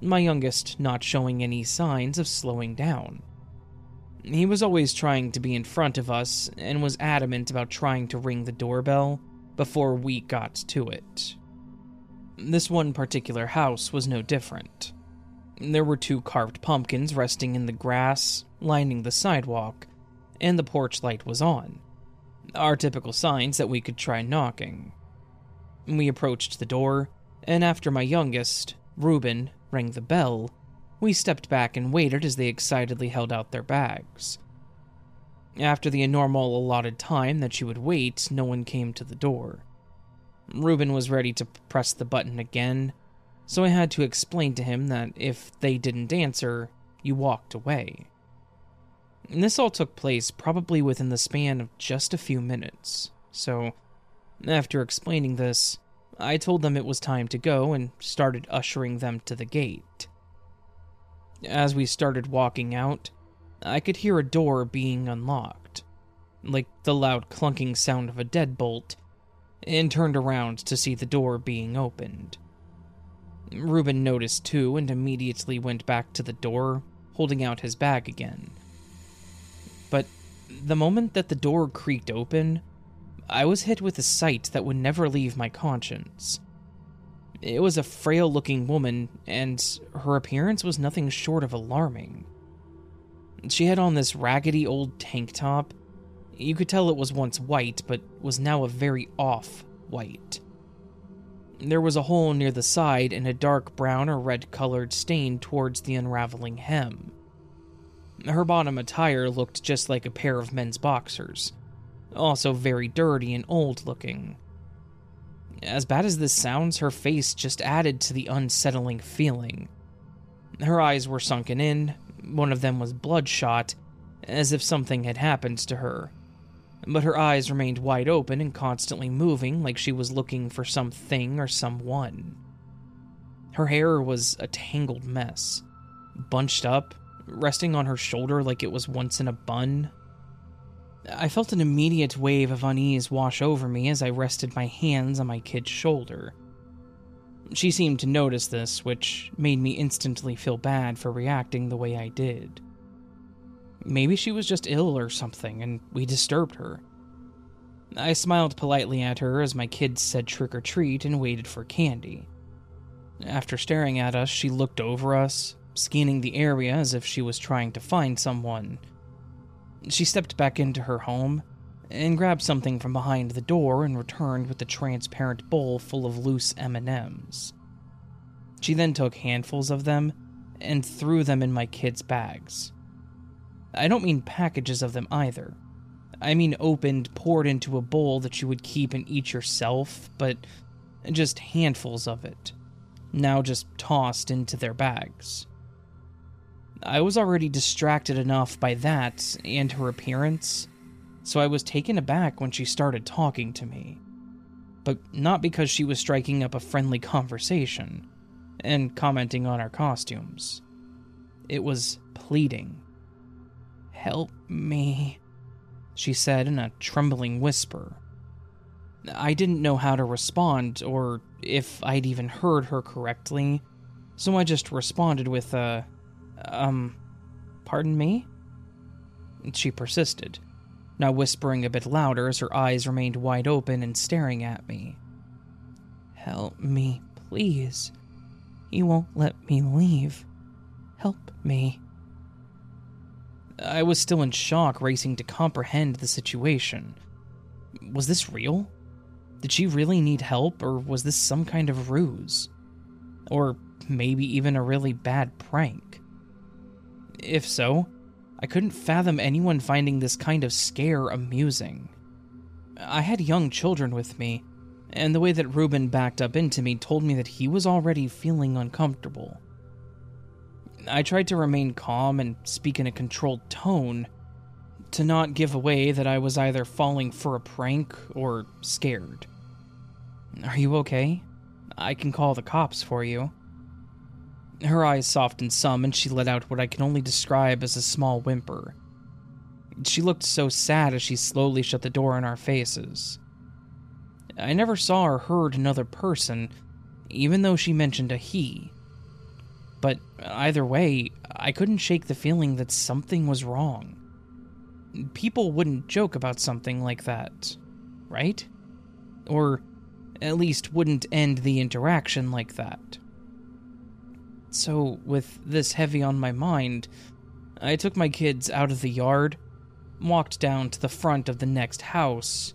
my youngest not showing any signs of slowing down. He was always trying to be in front of us and was adamant about trying to ring the doorbell before we got to it. This one particular house was no different. There were two carved pumpkins resting in the grass, lining the sidewalk, and the porch light was on. Our typical signs that we could try knocking. We approached the door, and after my youngest, Reuben, rang the bell, we stepped back and waited as they excitedly held out their bags. After the normal allotted time that you would wait, no one came to the door. Reuben was ready to press the button again, so I had to explain to him that if they didn't answer, you walked away. And this all took place probably within the span of just a few minutes, so after explaining this, I told them it was time to go and started ushering them to the gate. As we started walking out, I could hear a door being unlocked, like the loud clunking sound of a deadbolt, and turned around to see the door being opened. Reuben noticed too and immediately went back to the door, holding out his bag again. But the moment that the door creaked open, I was hit with a sight that would never leave my conscience. It was a frail looking woman, and her appearance was nothing short of alarming. She had on this raggedy old tank top. You could tell it was once white, but was now a very off white. There was a hole near the side and a dark brown or red colored stain towards the unraveling hem. Her bottom attire looked just like a pair of men's boxers, also very dirty and old looking. As bad as this sounds, her face just added to the unsettling feeling. Her eyes were sunken in, one of them was bloodshot, as if something had happened to her. But her eyes remained wide open and constantly moving like she was looking for something or someone. Her hair was a tangled mess, bunched up, resting on her shoulder like it was once in a bun, I felt an immediate wave of unease wash over me as I rested my hands on my kid's shoulder. She seemed to notice this, which made me instantly feel bad for reacting the way I did. Maybe she was just ill or something, and we disturbed her. I smiled politely at her as my kids said trick or treat and waited for candy. After staring at us, she looked over us, scanning the area as if she was trying to find someone she stepped back into her home and grabbed something from behind the door and returned with a transparent bowl full of loose M&Ms. She then took handfuls of them and threw them in my kids' bags. I don't mean packages of them either. I mean opened, poured into a bowl that you would keep and eat yourself, but just handfuls of it, now just tossed into their bags. I was already distracted enough by that and her appearance, so I was taken aback when she started talking to me. But not because she was striking up a friendly conversation and commenting on our costumes. It was pleading. Help me, she said in a trembling whisper. I didn't know how to respond or if I'd even heard her correctly, so I just responded with a um, pardon me? She persisted, now whispering a bit louder as her eyes remained wide open and staring at me. Help me, please. You won't let me leave. Help me. I was still in shock, racing to comprehend the situation. Was this real? Did she really need help, or was this some kind of ruse? Or maybe even a really bad prank? If so, I couldn't fathom anyone finding this kind of scare amusing. I had young children with me, and the way that Reuben backed up into me told me that he was already feeling uncomfortable. I tried to remain calm and speak in a controlled tone, to not give away that I was either falling for a prank or scared. Are you okay? I can call the cops for you. Her eyes softened some, and she let out what I can only describe as a small whimper. She looked so sad as she slowly shut the door in our faces. I never saw or heard another person, even though she mentioned a he. But either way, I couldn't shake the feeling that something was wrong. People wouldn't joke about something like that, right? Or at least wouldn't end the interaction like that. So, with this heavy on my mind, I took my kids out of the yard, walked down to the front of the next house,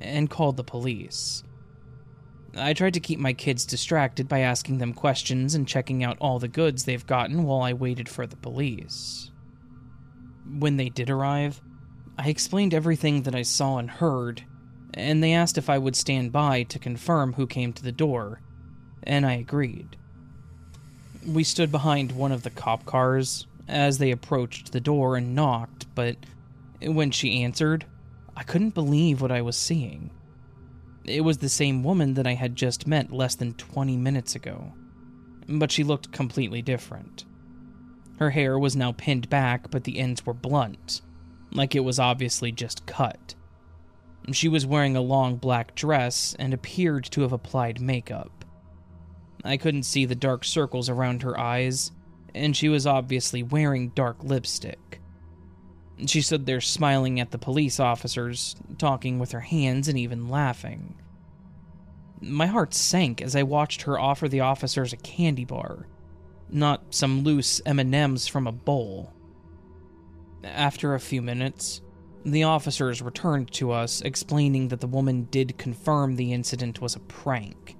and called the police. I tried to keep my kids distracted by asking them questions and checking out all the goods they've gotten while I waited for the police. When they did arrive, I explained everything that I saw and heard, and they asked if I would stand by to confirm who came to the door, and I agreed. We stood behind one of the cop cars as they approached the door and knocked, but when she answered, I couldn't believe what I was seeing. It was the same woman that I had just met less than 20 minutes ago, but she looked completely different. Her hair was now pinned back, but the ends were blunt, like it was obviously just cut. She was wearing a long black dress and appeared to have applied makeup. I couldn't see the dark circles around her eyes, and she was obviously wearing dark lipstick. She stood there smiling at the police officers, talking with her hands and even laughing. My heart sank as I watched her offer the officers a candy bar, not some loose M&Ms from a bowl. After a few minutes, the officers returned to us explaining that the woman did confirm the incident was a prank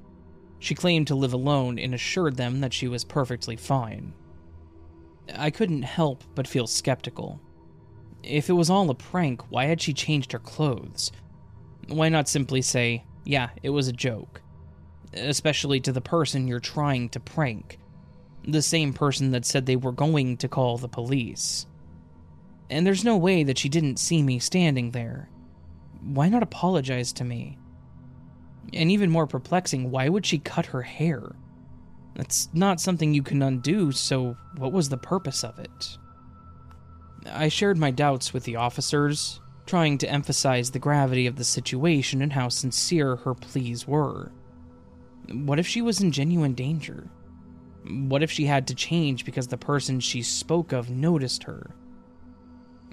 she claimed to live alone and assured them that she was perfectly fine. I couldn't help but feel skeptical. If it was all a prank, why had she changed her clothes? Why not simply say, yeah, it was a joke? Especially to the person you're trying to prank. The same person that said they were going to call the police. And there's no way that she didn't see me standing there. Why not apologize to me? And even more perplexing, why would she cut her hair? That's not something you can undo, so what was the purpose of it? I shared my doubts with the officers, trying to emphasize the gravity of the situation and how sincere her pleas were. What if she was in genuine danger? What if she had to change because the person she spoke of noticed her?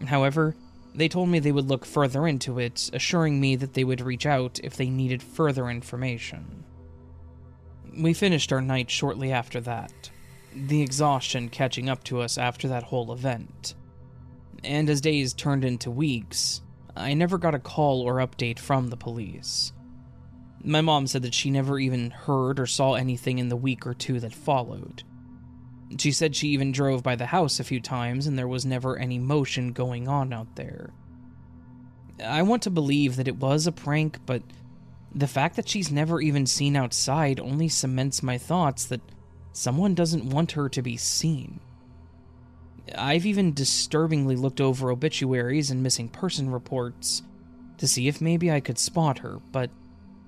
However, they told me they would look further into it, assuring me that they would reach out if they needed further information. We finished our night shortly after that, the exhaustion catching up to us after that whole event. And as days turned into weeks, I never got a call or update from the police. My mom said that she never even heard or saw anything in the week or two that followed. She said she even drove by the house a few times and there was never any motion going on out there. I want to believe that it was a prank, but the fact that she's never even seen outside only cements my thoughts that someone doesn't want her to be seen. I've even disturbingly looked over obituaries and missing person reports to see if maybe I could spot her, but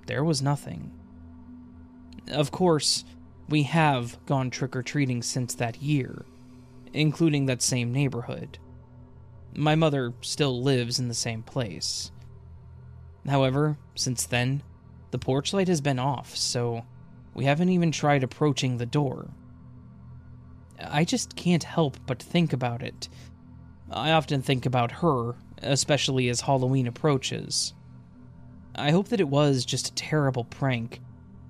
there was nothing. Of course, we have gone trick or treating since that year, including that same neighborhood. My mother still lives in the same place. However, since then, the porch light has been off, so we haven't even tried approaching the door. I just can't help but think about it. I often think about her, especially as Halloween approaches. I hope that it was just a terrible prank,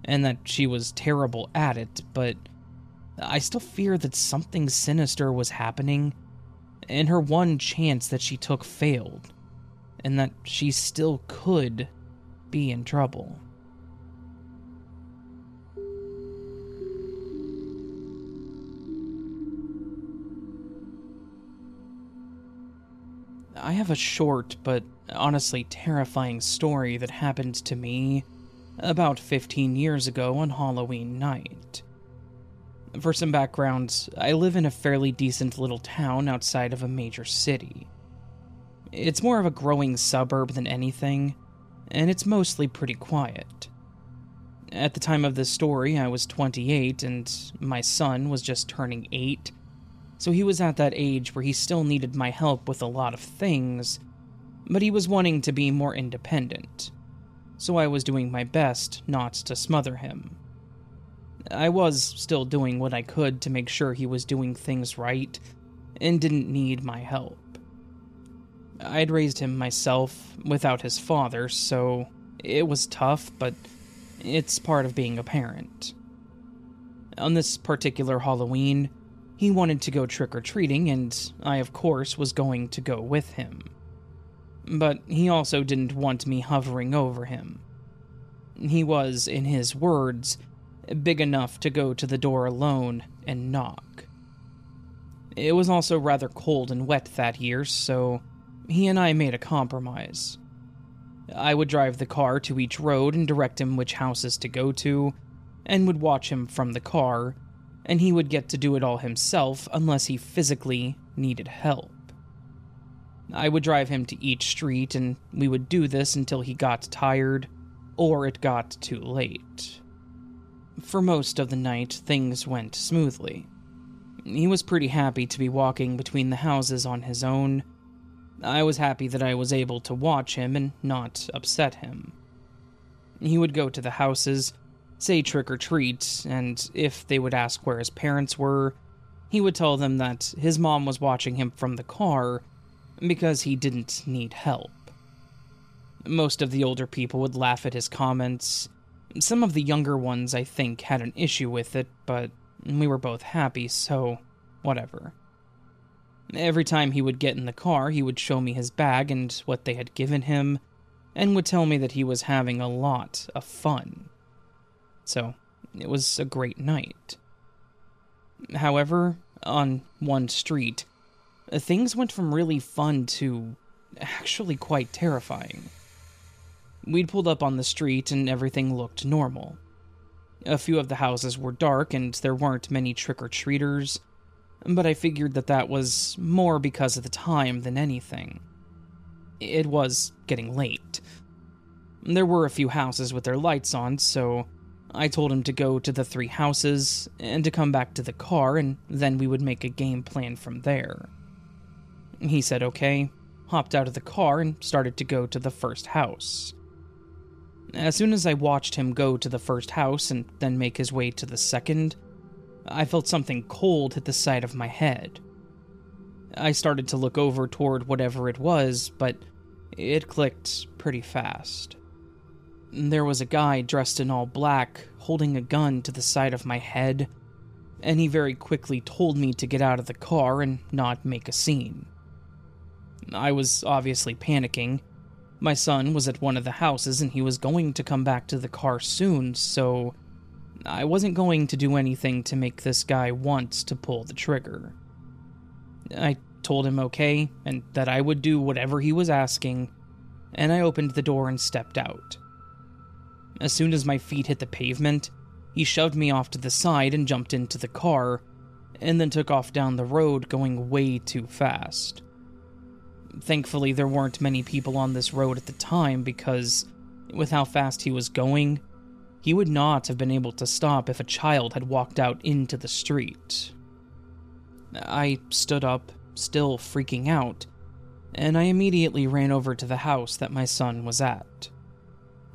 and that she was terrible at it, but I still fear that something sinister was happening, and her one chance that she took failed, and that she still could be in trouble. I have a short but honestly terrifying story that happened to me about 15 years ago on Halloween night. For some background, I live in a fairly decent little town outside of a major city. It's more of a growing suburb than anything, and it's mostly pretty quiet. At the time of this story, I was 28 and my son was just turning 8, so he was at that age where he still needed my help with a lot of things, but he was wanting to be more independent, so I was doing my best not to smother him. I was still doing what I could to make sure he was doing things right and didn't need my help. I'd raised him myself without his father, so it was tough, but it's part of being a parent. On this particular Halloween, he wanted to go trick or treating, and I, of course, was going to go with him. But he also didn't want me hovering over him. He was, in his words, big enough to go to the door alone and knock. It was also rather cold and wet that year, so he and I made a compromise. I would drive the car to each road and direct him which houses to go to, and would watch him from the car, and he would get to do it all himself unless he physically needed help. I would drive him to each street, and we would do this until he got tired or it got too late. For most of the night, things went smoothly. He was pretty happy to be walking between the houses on his own. I was happy that I was able to watch him and not upset him. He would go to the houses, say trick or treat, and if they would ask where his parents were, he would tell them that his mom was watching him from the car because he didn't need help. Most of the older people would laugh at his comments some of the younger ones, I think, had an issue with it, but we were both happy, so whatever. Every time he would get in the car, he would show me his bag and what they had given him, and would tell me that he was having a lot of fun. So, it was a great night. However, on one street, Uh, things went from really fun to actually quite terrifying. We'd pulled up on the street and everything looked normal. A few of the houses were dark and there weren't many trick or treaters, but I figured that that was more because of the time than anything. It was getting late. There were a few houses with their lights on, so I told him to go to the three houses and to come back to the car, and then we would make a game plan from there. He said okay, hopped out of the car, and started to go to the first house. As soon as I watched him go to the first house and then make his way to the second, I felt something cold hit the side of my head. I started to look over toward whatever it was, but it clicked pretty fast. There was a guy dressed in all black holding a gun to the side of my head, and he very quickly told me to get out of the car and not make a scene. I was obviously panicking, my son was at one of the houses and he was going to come back to the car soon, so I wasn't going to do anything to make this guy want to pull the trigger. I told him okay, and that I would do whatever he was asking, and I opened the door and stepped out. As soon as my feet hit the pavement, he shoved me off to the side and jumped into the car, and then took off down the road going way too fast. Thankfully, there weren't many people on this road at the time because, with how fast he was going, he would not have been able to stop if a child had walked out into the street. I stood up, still freaking out, and I immediately ran over to the house that my son was at.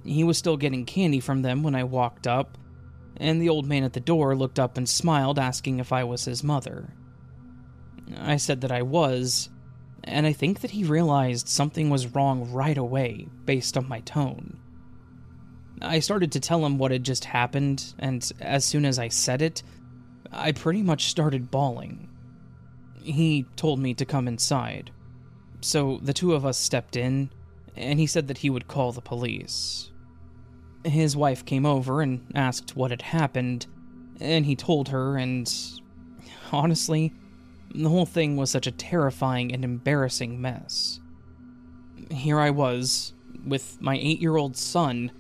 He was still getting candy from them when I walked up, and the old man at the door looked up and smiled, asking if I was his mother. I said that I was, and I think that he realized something was wrong right away based on my tone. I started to tell him what had just happened, and as soon as I said it, I pretty much started bawling. He told me to come inside. So the two of us stepped in, and he said that he would call the police. His wife came over and asked what had happened, and he told her, and honestly, the whole thing was such a terrifying and embarrassing mess. Here I was, with my eight year old son,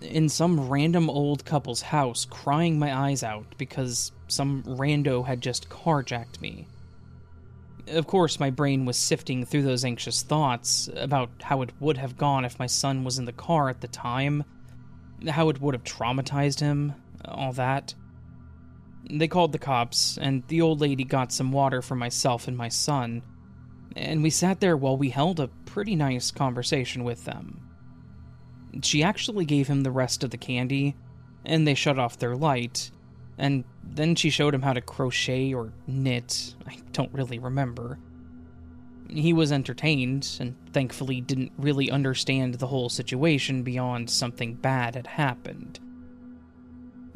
in some random old couple's house, crying my eyes out because some rando had just carjacked me. Of course, my brain was sifting through those anxious thoughts about how it would have gone if my son was in the car at the time, how it would have traumatized him, all that. They called the cops, and the old lady got some water for myself and my son, and we sat there while we held a pretty nice conversation with them. She actually gave him the rest of the candy, and they shut off their light, and then she showed him how to crochet or knit. I don't really remember. He was entertained, and thankfully didn't really understand the whole situation beyond something bad had happened.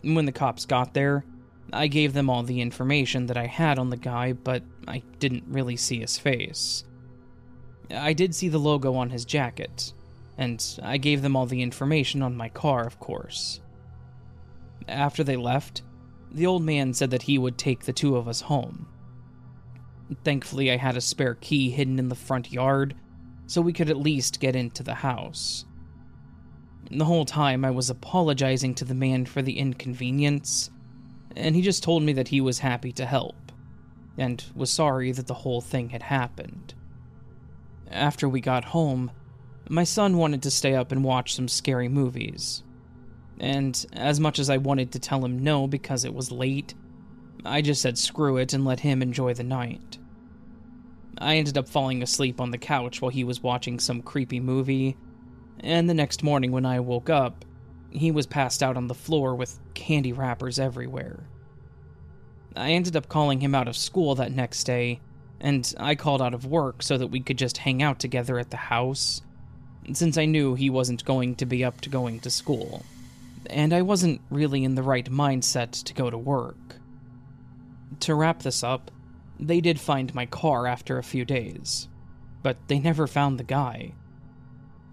When the cops got there, I gave them all the information that I had on the guy, but I didn't really see his face. I did see the logo on his jacket, and I gave them all the information on my car, of course. After they left, the old man said that he would take the two of us home. Thankfully, I had a spare key hidden in the front yard, so we could at least get into the house. The whole time, I was apologizing to the man for the inconvenience, and he just told me that he was happy to help, and was sorry that the whole thing had happened. After we got home, my son wanted to stay up and watch some scary movies. And as much as I wanted to tell him no because it was late, I just said screw it and let him enjoy the night. I ended up falling asleep on the couch while he was watching some creepy movie, and the next morning when I woke up, he was passed out on the floor with candy wrappers everywhere. I ended up calling him out of school that next day, and I called out of work so that we could just hang out together at the house, since I knew he wasn't going to be up to going to school, and I wasn't really in the right mindset to go to work. To wrap this up, they did find my car after a few days, but they never found the guy.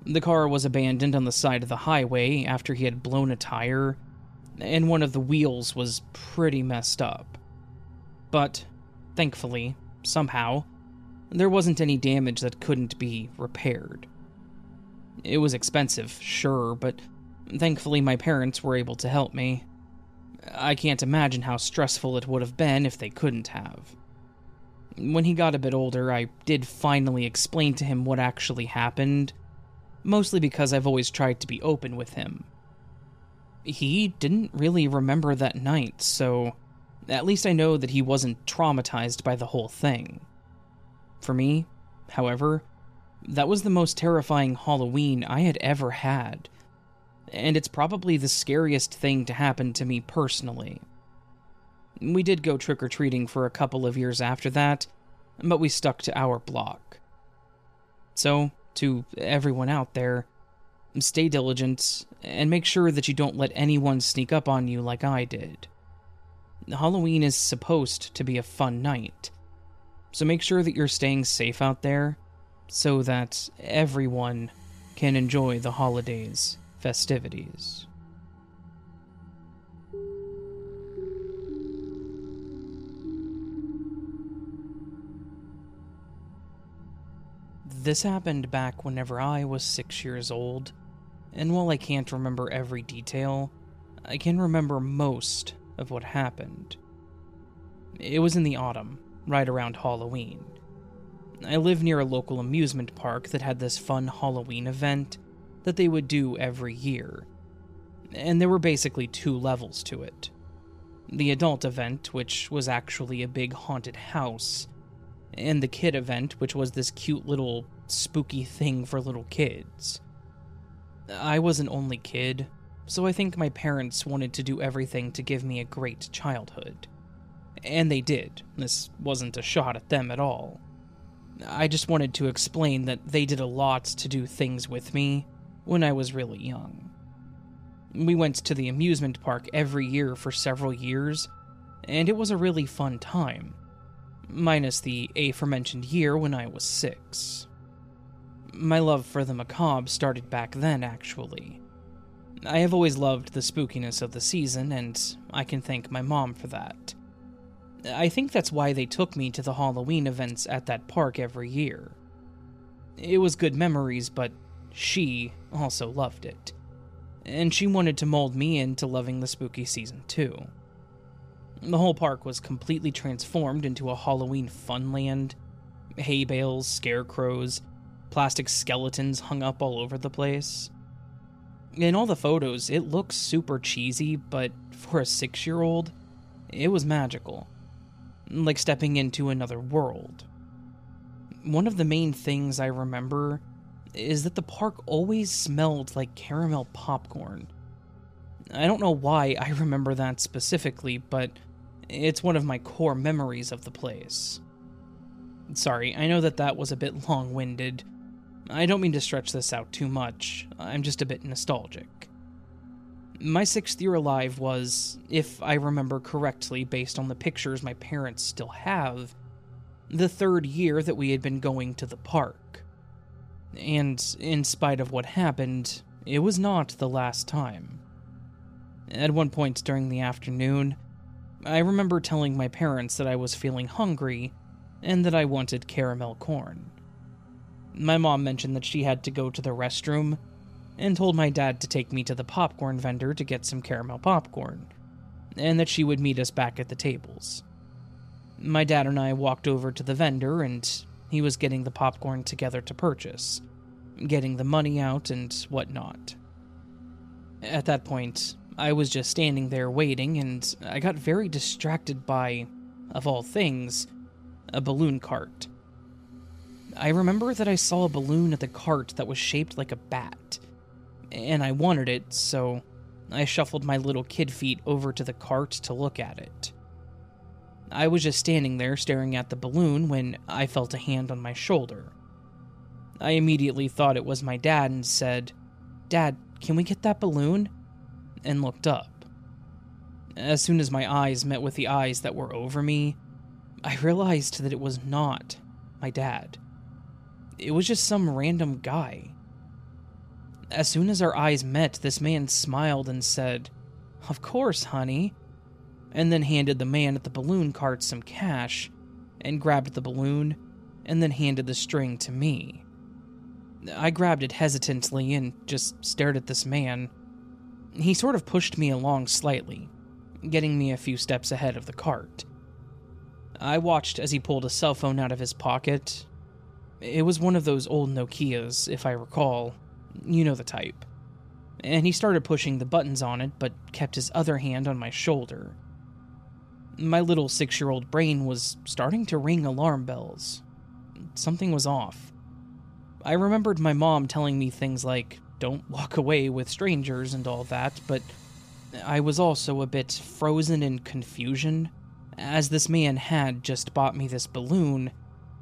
The car was abandoned on the side of the highway after he had blown a tire, and one of the wheels was pretty messed up. But, thankfully, somehow, there wasn't any damage that couldn't be repaired. It was expensive, sure, but thankfully my parents were able to help me. I can't imagine how stressful it would have been if they couldn't have. When he got a bit older, I did finally explain to him what actually happened, mostly because I've always tried to be open with him. He didn't really remember that night, so at least I know that he wasn't traumatized by the whole thing. For me, however, that was the most terrifying Halloween I had ever had, and it's probably the scariest thing to happen to me personally. We did go trick or treating for a couple of years after that, but we stuck to our block. So, to everyone out there, stay diligent and make sure that you don't let anyone sneak up on you like I did. Halloween is supposed to be a fun night, so make sure that you're staying safe out there so that everyone can enjoy the holidays' festivities. This happened back whenever I was six years old, and while I can't remember every detail, I can remember most of what happened. It was in the autumn, right around Halloween. I live near a local amusement park that had this fun Halloween event that they would do every year. And there were basically two levels to it. The adult event, which was actually a big haunted house, and the kid event, which was this cute little spooky thing for little kids. I was an only kid, so I think my parents wanted to do everything to give me a great childhood. And they did. This wasn't a shot at them at all. I just wanted to explain that they did a lot to do things with me when I was really young. We went to the amusement park every year for several years, and it was a really fun time, minus the aforementioned year when I was six. My love for the macabre started back then, actually. I have always loved the spookiness of the season, and I can thank my mom for that. I think that's why they took me to the Halloween events at that park every year. It was good memories, but she also loved it. And she wanted to mold me into loving the spooky season too. The whole park was completely transformed into a Halloween funland. Hay bales, scarecrows, plastic skeletons hung up all over the place. In all the photos, it looks super cheesy, but for a six year old, it was magical like stepping into another world. One of the main things I remember is that the park always smelled like caramel popcorn. I don't know why I remember that specifically, but it's one of my core memories of the place. Sorry, I know that that was a bit long winded. I don't mean to stretch this out too much, I'm just a bit nostalgic. My sixth year alive was, if I remember correctly based on the pictures my parents still have, the third year that we had been going to the park. And in spite of what happened, it was not the last time. At one point during the afternoon, I remember telling my parents that I was feeling hungry and that I wanted caramel corn. My mom mentioned that she had to go to the restroom and told my dad to take me to the popcorn vendor to get some caramel popcorn, and that she would meet us back at the tables. My dad and I walked over to the vendor, and he was getting the popcorn together to purchase, getting the money out and whatnot. At that point, I was just standing there waiting, and I got very distracted by, of all things, a balloon cart. I remember that I saw a balloon at the cart that was shaped like a bat and I wanted it, so I shuffled my little kid feet over to the cart to look at it. I was just standing there staring at the balloon when I felt a hand on my shoulder. I immediately thought it was my dad and said, Dad, can we get that balloon? And looked up. As soon as my eyes met with the eyes that were over me, I realized that it was not my dad. It was just some random guy. As soon as our eyes met, this man smiled and said, Of course, honey, and then handed the man at the balloon cart some cash, and grabbed the balloon, and then handed the string to me. I grabbed it hesitantly and just stared at this man. He sort of pushed me along slightly, getting me a few steps ahead of the cart. I watched as he pulled a cell phone out of his pocket. It was one of those old Nokias, if I recall, you know the type. And he started pushing the buttons on it, but kept his other hand on my shoulder. My little six year old brain was starting to ring alarm bells. Something was off. I remembered my mom telling me things like, don't walk away with strangers and all that, but I was also a bit frozen in confusion, as this man had just bought me this balloon,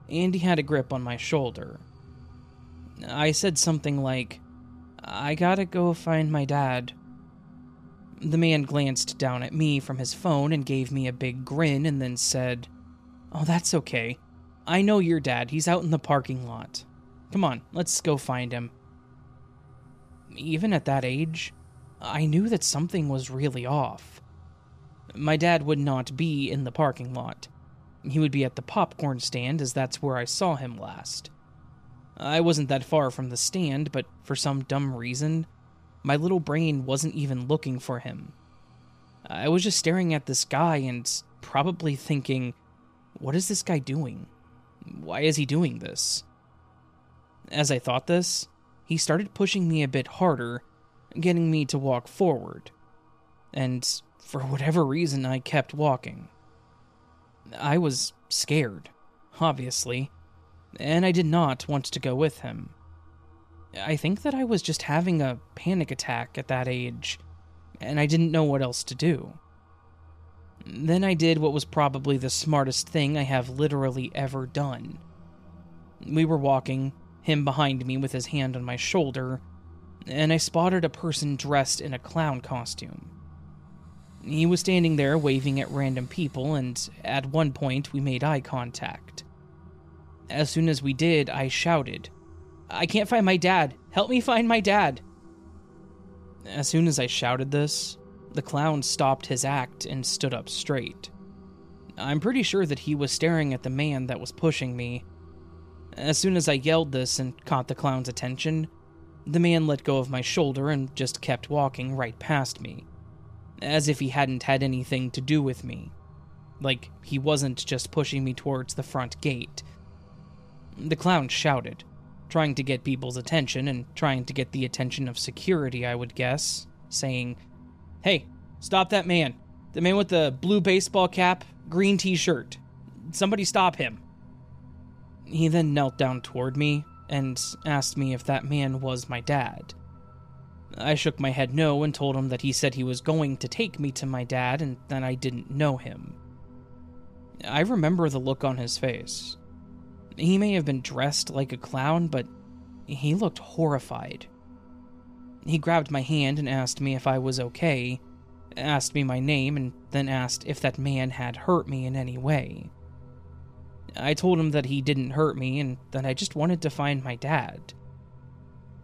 and he had a grip on my shoulder. I said something like, I gotta go find my dad. The man glanced down at me from his phone and gave me a big grin and then said, Oh, that's okay. I know your dad. He's out in the parking lot. Come on, let's go find him. Even at that age, I knew that something was really off. My dad would not be in the parking lot. He would be at the popcorn stand, as that's where I saw him last. I wasn't that far from the stand, but for some dumb reason, my little brain wasn't even looking for him. I was just staring at this guy and probably thinking, what is this guy doing? Why is he doing this? As I thought this, he started pushing me a bit harder, getting me to walk forward. And for whatever reason, I kept walking. I was scared, obviously and I did not want to go with him. I think that I was just having a panic attack at that age, and I didn't know what else to do. Then I did what was probably the smartest thing I have literally ever done. We were walking, him behind me with his hand on my shoulder, and I spotted a person dressed in a clown costume. He was standing there waving at random people, and at one point we made eye contact. As soon as we did, I shouted, I can't find my dad. Help me find my dad. As soon as I shouted this, the clown stopped his act and stood up straight. I'm pretty sure that he was staring at the man that was pushing me. As soon as I yelled this and caught the clown's attention, the man let go of my shoulder and just kept walking right past me, as if he hadn't had anything to do with me. Like he wasn't just pushing me towards the front gate. The clown shouted, trying to get people's attention and trying to get the attention of security, I would guess, saying, Hey, stop that man. The man with the blue baseball cap, green t shirt. Somebody stop him. He then knelt down toward me and asked me if that man was my dad. I shook my head no and told him that he said he was going to take me to my dad and that I didn't know him. I remember the look on his face. He may have been dressed like a clown, but he looked horrified. He grabbed my hand and asked me if I was okay, asked me my name, and then asked if that man had hurt me in any way. I told him that he didn't hurt me and that I just wanted to find my dad.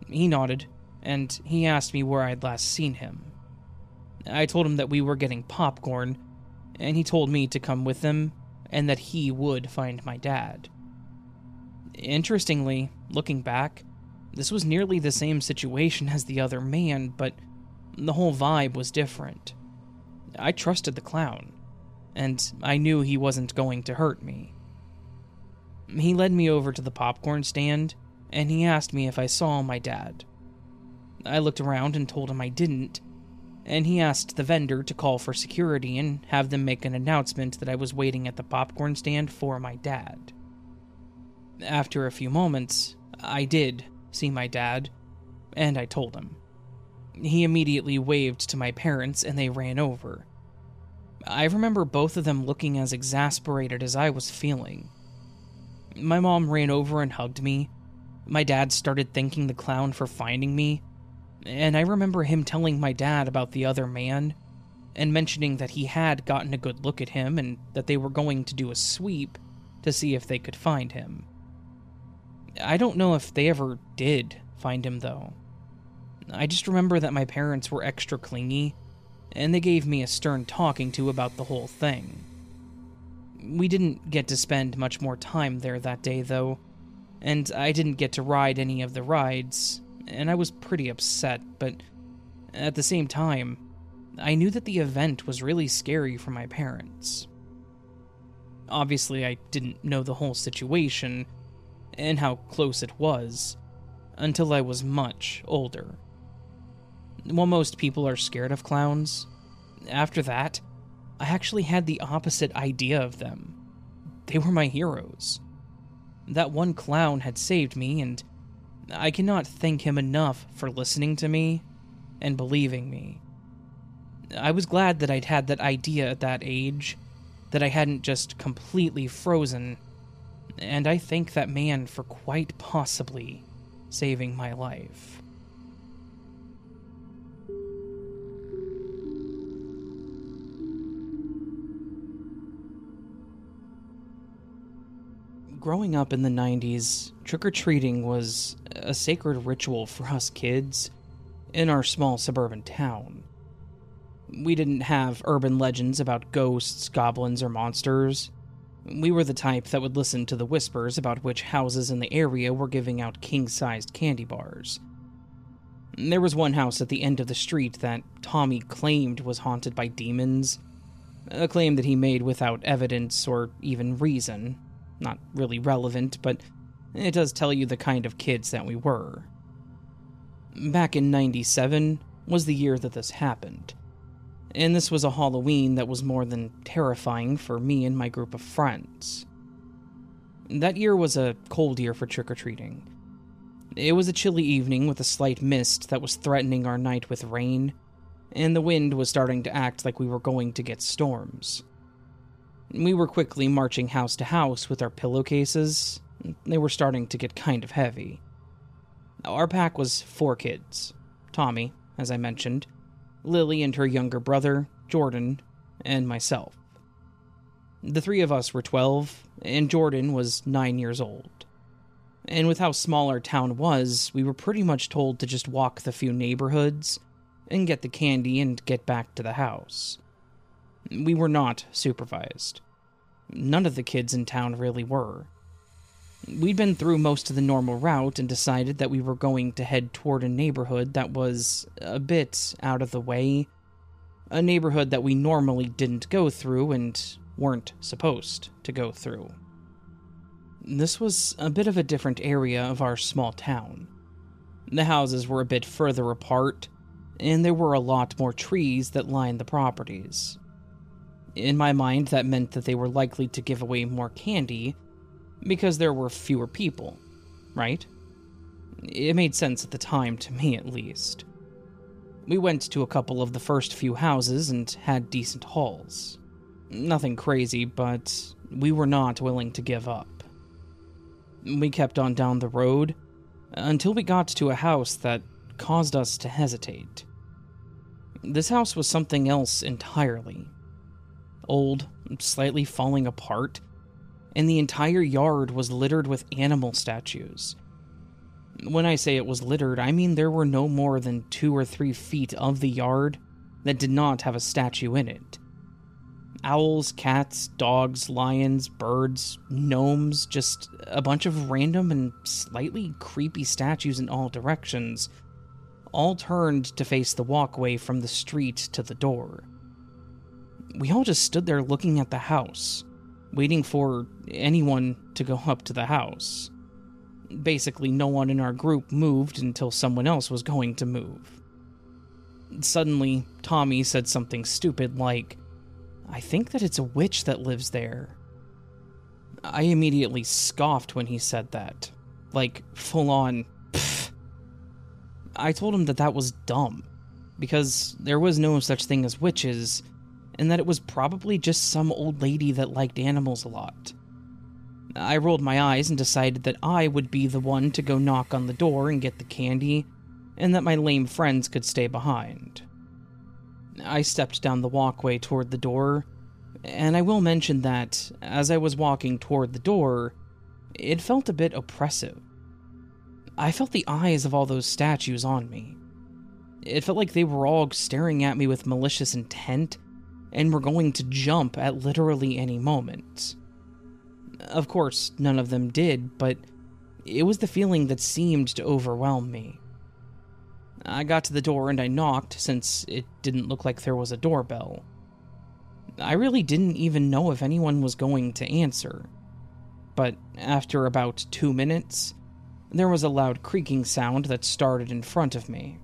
He nodded, and he asked me where I'd last seen him. I told him that we were getting popcorn, and he told me to come with him and that he would find my dad. Interestingly, looking back, this was nearly the same situation as the other man, but the whole vibe was different. I trusted the clown, and I knew he wasn't going to hurt me. He led me over to the popcorn stand, and he asked me if I saw my dad. I looked around and told him I didn't, and he asked the vendor to call for security and have them make an announcement that I was waiting at the popcorn stand for my dad. After a few moments, I did see my dad, and I told him. He immediately waved to my parents and they ran over. I remember both of them looking as exasperated as I was feeling. My mom ran over and hugged me. My dad started thanking the clown for finding me, and I remember him telling my dad about the other man and mentioning that he had gotten a good look at him and that they were going to do a sweep to see if they could find him. I don't know if they ever did find him, though. I just remember that my parents were extra clingy, and they gave me a stern talking to about the whole thing. We didn't get to spend much more time there that day, though, and I didn't get to ride any of the rides, and I was pretty upset, but at the same time, I knew that the event was really scary for my parents. Obviously, I didn't know the whole situation, and how close it was until I was much older. While most people are scared of clowns, after that, I actually had the opposite idea of them. They were my heroes. That one clown had saved me, and I cannot thank him enough for listening to me and believing me. I was glad that I'd had that idea at that age, that I hadn't just completely frozen and I thank that man for quite possibly saving my life. Growing up in the 90s, trick or treating was a sacred ritual for us kids in our small suburban town. We didn't have urban legends about ghosts, goblins, or monsters. We were the type that would listen to the whispers about which houses in the area were giving out king sized candy bars. There was one house at the end of the street that Tommy claimed was haunted by demons, a claim that he made without evidence or even reason. Not really relevant, but it does tell you the kind of kids that we were. Back in 97 was the year that this happened and this was a Halloween that was more than terrifying for me and my group of friends. That year was a cold year for trick or treating. It was a chilly evening with a slight mist that was threatening our night with rain, and the wind was starting to act like we were going to get storms. We were quickly marching house to house with our pillowcases, They were starting to get kind of heavy. Our pack was four kids Tommy, as I mentioned, Lily and her younger brother, Jordan, and myself. The three of us were 12, and Jordan was 9 years old. And with how small our town was, we were pretty much told to just walk the few neighborhoods and get the candy and get back to the house. We were not supervised. None of the kids in town really were. We'd been through most of the normal route and decided that we were going to head toward a neighborhood that was a bit out of the way. A neighborhood that we normally didn't go through and weren't supposed to go through. This was a bit of a different area of our small town. The houses were a bit further apart, and there were a lot more trees that lined the properties. In my mind, that meant that they were likely to give away more candy because there were fewer people, right? It made sense at the time, to me at least. We went to a couple of the first few houses and had decent hauls. Nothing crazy, but we were not willing to give up. We kept on down the road until we got to a house that caused us to hesitate. This house was something else entirely. Old, slightly falling apart, and the entire yard was littered with animal statues. When I say it was littered, I mean there were no more than two or three feet of the yard that did not have a statue in it owls, cats, dogs, lions, birds, gnomes, just a bunch of random and slightly creepy statues in all directions, all turned to face the walkway from the street to the door. We all just stood there looking at the house, waiting for anyone to go up to the house. Basically, no one in our group moved until someone else was going to move. Suddenly, Tommy said something stupid like, I think that it's a witch that lives there. I immediately scoffed when he said that. Like, full on, pfft. I told him that that was dumb, because there was no such thing as witches, and that it was probably just some old lady that liked animals a lot. I rolled my eyes and decided that I would be the one to go knock on the door and get the candy, and that my lame friends could stay behind. I stepped down the walkway toward the door, and I will mention that, as I was walking toward the door, it felt a bit oppressive. I felt the eyes of all those statues on me. It felt like they were all staring at me with malicious intent and were going to jump at literally any moment. Of course, none of them did, but it was the feeling that seemed to overwhelm me. I got to the door and I knocked since it didn't look like there was a doorbell. I really didn't even know if anyone was going to answer. But after about two minutes, there was a loud creaking sound that started in front of me.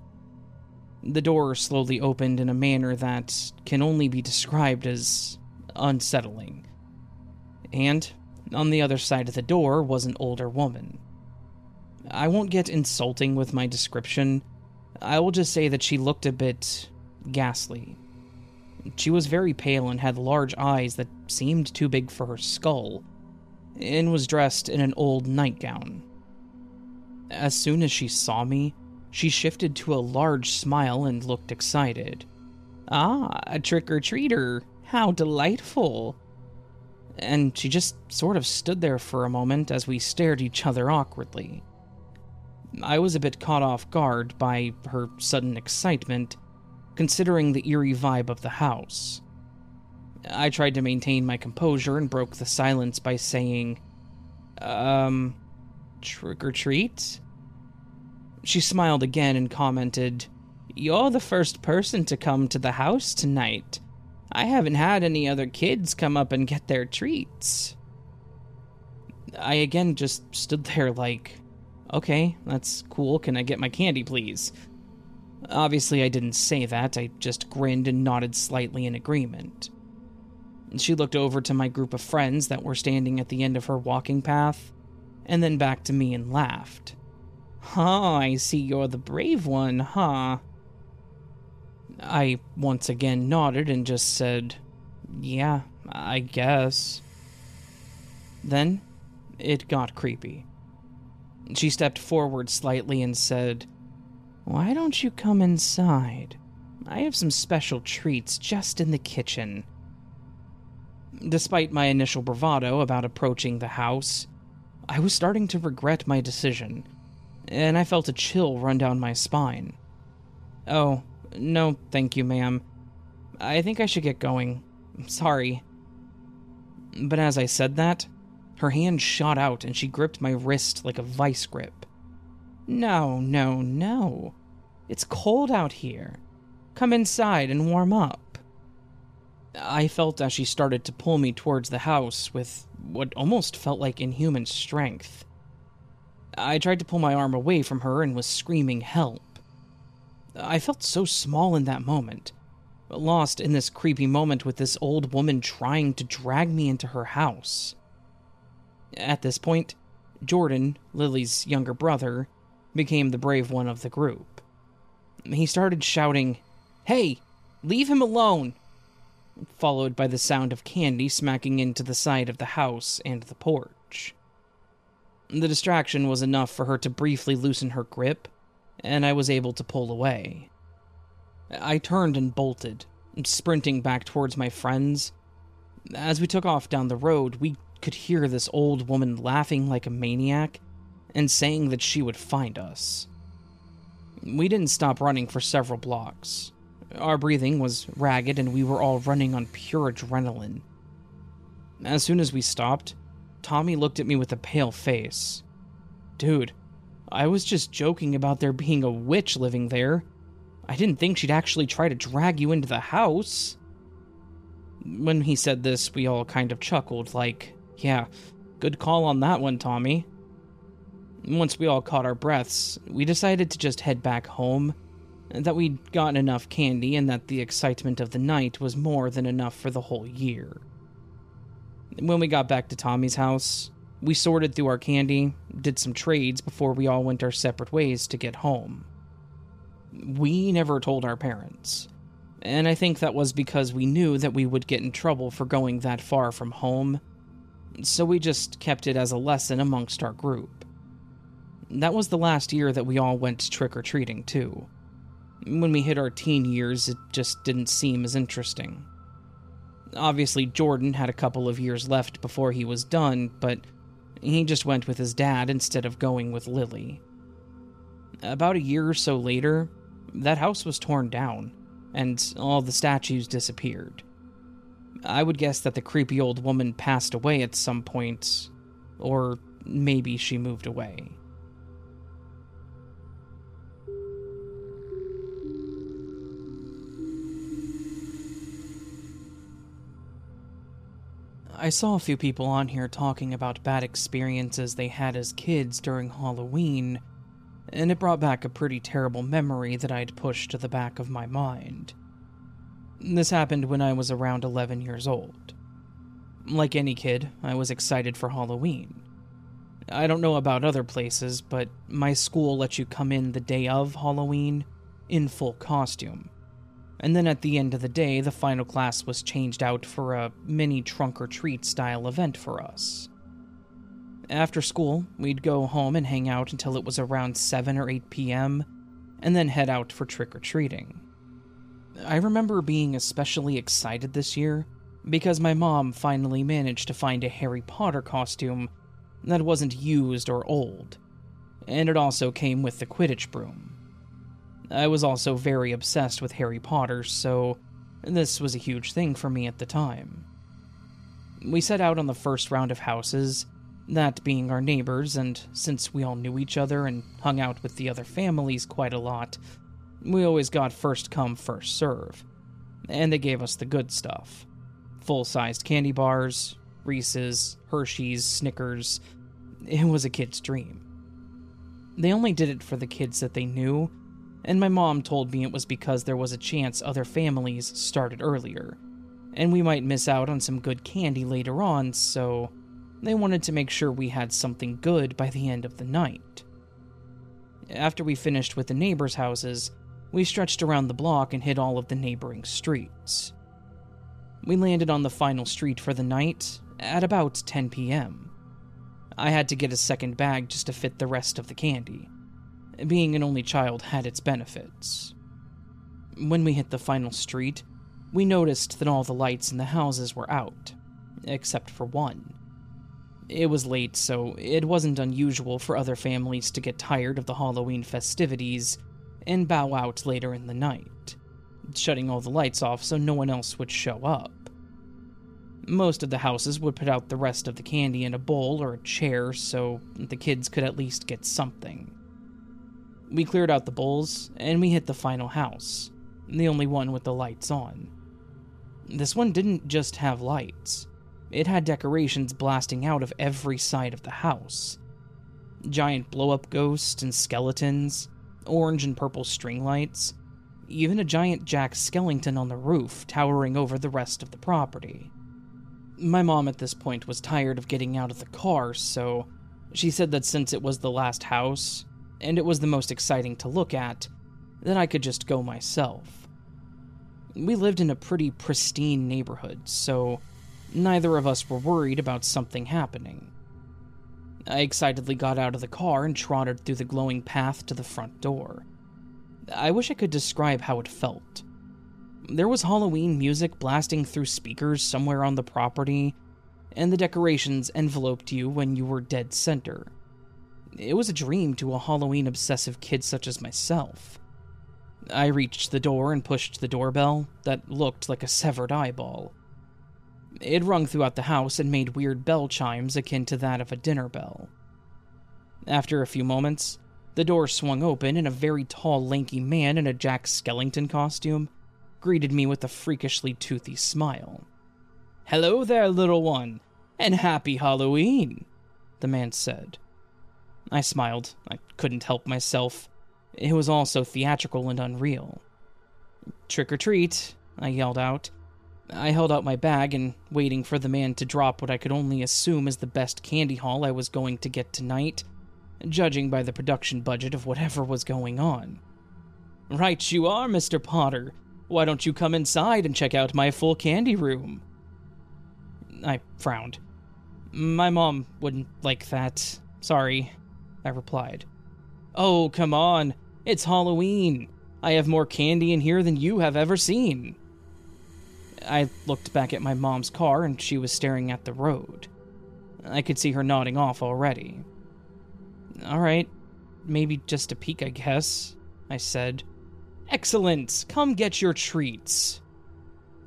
The door slowly opened in a manner that can only be described as unsettling. And on the other side of the door was an older woman. I won't get insulting with my description, I will just say that she looked a bit ghastly. She was very pale and had large eyes that seemed too big for her skull, and was dressed in an old nightgown. As soon as she saw me, she shifted to a large smile and looked excited. Ah, a trick or treater! How delightful! And she just sort of stood there for a moment as we stared each other awkwardly. I was a bit caught off guard by her sudden excitement, considering the eerie vibe of the house. I tried to maintain my composure and broke the silence by saying, Um, trick or treat? She smiled again and commented, You're the first person to come to the house tonight. I haven't had any other kids come up and get their treats. I again just stood there like, Okay, that's cool. Can I get my candy, please? Obviously, I didn't say that. I just grinned and nodded slightly in agreement. She looked over to my group of friends that were standing at the end of her walking path, and then back to me and laughed. Huh, I see you're the brave one, huh? I once again nodded and just said, Yeah, I guess. Then it got creepy. She stepped forward slightly and said, Why don't you come inside? I have some special treats just in the kitchen. Despite my initial bravado about approaching the house, I was starting to regret my decision, and I felt a chill run down my spine. Oh, no, thank you, ma'am. I think I should get going. Sorry. But as I said that, her hand shot out and she gripped my wrist like a vice grip. No, no, no. It's cold out here. Come inside and warm up. I felt as she started to pull me towards the house with what almost felt like inhuman strength. I tried to pull my arm away from her and was screaming help. I felt so small in that moment, lost in this creepy moment with this old woman trying to drag me into her house. At this point, Jordan, Lily's younger brother, became the brave one of the group. He started shouting, Hey, leave him alone! Followed by the sound of candy smacking into the side of the house and the porch. The distraction was enough for her to briefly loosen her grip, and I was able to pull away. I turned and bolted, sprinting back towards my friends. As we took off down the road, we could hear this old woman laughing like a maniac and saying that she would find us. We didn't stop running for several blocks. Our breathing was ragged, and we were all running on pure adrenaline. As soon as we stopped, Tommy looked at me with a pale face. Dude, I was just joking about there being a witch living there. I didn't think she'd actually try to drag you into the house. When he said this, we all kind of chuckled, like, yeah, good call on that one, Tommy. Once we all caught our breaths, we decided to just head back home that we'd gotten enough candy and that the excitement of the night was more than enough for the whole year. When we got back to Tommy's house, we sorted through our candy, did some trades before we all went our separate ways to get home. We never told our parents, and I think that was because we knew that we would get in trouble for going that far from home, so we just kept it as a lesson amongst our group. That was the last year that we all went trick or treating, too. When we hit our teen years, it just didn't seem as interesting. Obviously, Jordan had a couple of years left before he was done, but he just went with his dad instead of going with Lily. About a year or so later, that house was torn down, and all the statues disappeared. I would guess that the creepy old woman passed away at some point, or maybe she moved away. I saw a few people on here talking about bad experiences they had as kids during Halloween, and it brought back a pretty terrible memory that I'd pushed to the back of my mind. This happened when I was around 11 years old. Like any kid, I was excited for Halloween. I don't know about other places, but my school lets you come in the day of Halloween in full costume and then at the end of the day, the final class was changed out for a mini trunk or treat style event for us. After school, we'd go home and hang out until it was around 7 or 8 p.m., and then head out for trick or treating. I remember being especially excited this year because my mom finally managed to find a Harry Potter costume that wasn't used or old, and it also came with the Quidditch broom. I was also very obsessed with Harry Potter, so this was a huge thing for me at the time. We set out on the first round of houses, that being our neighbors, and since we all knew each other and hung out with the other families quite a lot, we always got first come, first serve. And they gave us the good stuff full sized candy bars, Reese's, Hershey's, Snickers. It was a kid's dream. They only did it for the kids that they knew and my mom told me it was because there was a chance other families started earlier, and we might miss out on some good candy later on, so they wanted to make sure we had something good by the end of the night. After we finished with the neighbors' houses, we stretched around the block and hit all of the neighboring streets. We landed on the final street for the night at about 10 p.m. I had to get a second bag just to fit the rest of the candy. Being an only child had its benefits. When we hit the final street, we noticed that all the lights in the houses were out, except for one. It was late, so it wasn't unusual for other families to get tired of the Halloween festivities and bow out later in the night, shutting all the lights off so no one else would show up. Most of the houses would put out the rest of the candy in a bowl or a chair so the kids could at least get something. We cleared out the bowls and we hit the final house, the only one with the lights on. This one didn't just have lights, it had decorations blasting out of every side of the house giant blow up ghosts and skeletons, orange and purple string lights, even a giant Jack Skellington on the roof towering over the rest of the property. My mom at this point was tired of getting out of the car, so she said that since it was the last house, and it was the most exciting to look at, then I could just go myself. We lived in a pretty pristine neighborhood, so neither of us were worried about something happening. I excitedly got out of the car and trotted through the glowing path to the front door. I wish I could describe how it felt. There was Halloween music blasting through speakers somewhere on the property, and the decorations enveloped you when you were dead center. It was a dream to a Halloween obsessive kid such as myself. I reached the door and pushed the doorbell that looked like a severed eyeball. It rung throughout the house and made weird bell chimes akin to that of a dinner bell. After a few moments, the door swung open and a very tall, lanky man in a Jack Skellington costume greeted me with a freakishly toothy smile. Hello there, little one, and happy Halloween, the man said. I smiled. I couldn't help myself. It was all so theatrical and unreal. Trick or treat, I yelled out, I held out my bag and, waiting for the man to drop what I could only assume is the best candy haul I was going to get tonight, judging by the production budget of whatever was going on. Right, you are, Mr. Potter. Why don't you come inside and check out my full candy room? I frowned. My mom wouldn't like that. Sorry, I replied. Oh, come on. It's Halloween. I have more candy in here than you have ever seen. I looked back at my mom's car and she was staring at the road. I could see her nodding off already. Alright, maybe just a peek, I guess, I said. Excellent! Come get your treats.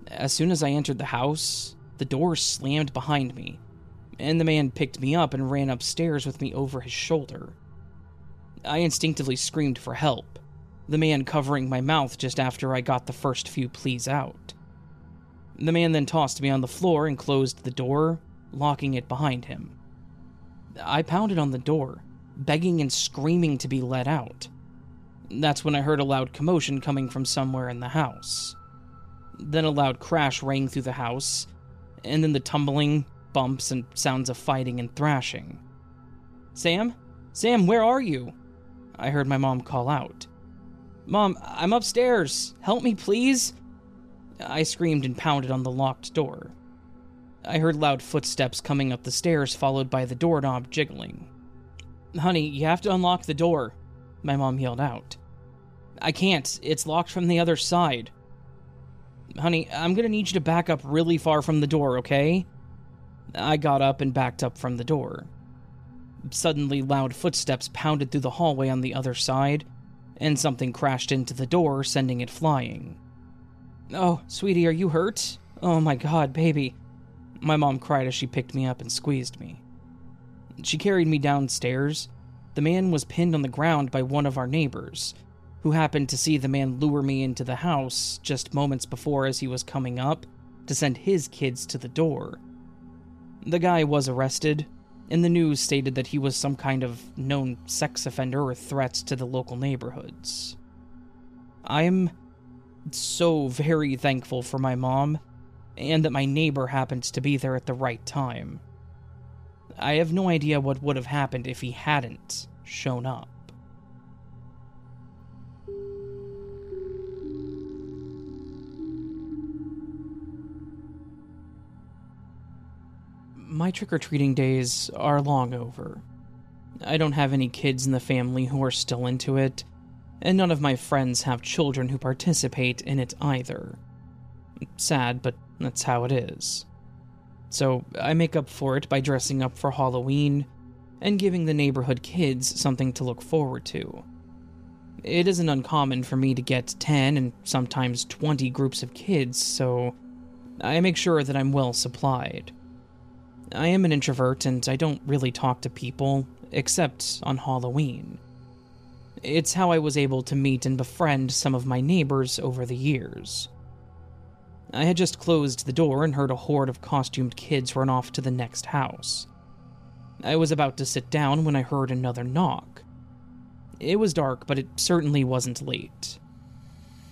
As soon as I entered the house, the door slammed behind me, and the man picked me up and ran upstairs with me over his shoulder. I instinctively screamed for help, the man covering my mouth just after I got the first few pleas out. The man then tossed me on the floor and closed the door, locking it behind him. I pounded on the door, begging and screaming to be let out. That's when I heard a loud commotion coming from somewhere in the house. Then a loud crash rang through the house, and then the tumbling, bumps, and sounds of fighting and thrashing. Sam? Sam, where are you? I heard my mom call out. Mom, I'm upstairs. Help me, please. I screamed and pounded on the locked door. I heard loud footsteps coming up the stairs, followed by the doorknob jiggling. Honey, you have to unlock the door, my mom yelled out. I can't, it's locked from the other side. Honey, I'm gonna need you to back up really far from the door, okay? I got up and backed up from the door. Suddenly, loud footsteps pounded through the hallway on the other side, and something crashed into the door, sending it flying. Oh, sweetie, are you hurt? Oh my god, baby. My mom cried as she picked me up and squeezed me. She carried me downstairs. The man was pinned on the ground by one of our neighbors, who happened to see the man lure me into the house just moments before as he was coming up to send his kids to the door. The guy was arrested, and the news stated that he was some kind of known sex offender or threat to the local neighborhoods. I'm so very thankful for my mom, and that my neighbor happened to be there at the right time. I have no idea what would have happened if he hadn't shown up. My trick or treating days are long over. I don't have any kids in the family who are still into it, and none of my friends have children who participate in it either. Sad, but that's how it is. So I make up for it by dressing up for Halloween and giving the neighborhood kids something to look forward to. It isn't uncommon for me to get 10 and sometimes 20 groups of kids, so I make sure that I'm well supplied. I am an introvert and I don't really talk to people, except on Halloween. It's how I was able to meet and befriend some of my neighbors over the years. I had just closed the door and heard a horde of costumed kids run off to the next house. I was about to sit down when I heard another knock. It was dark, but it certainly wasn't late.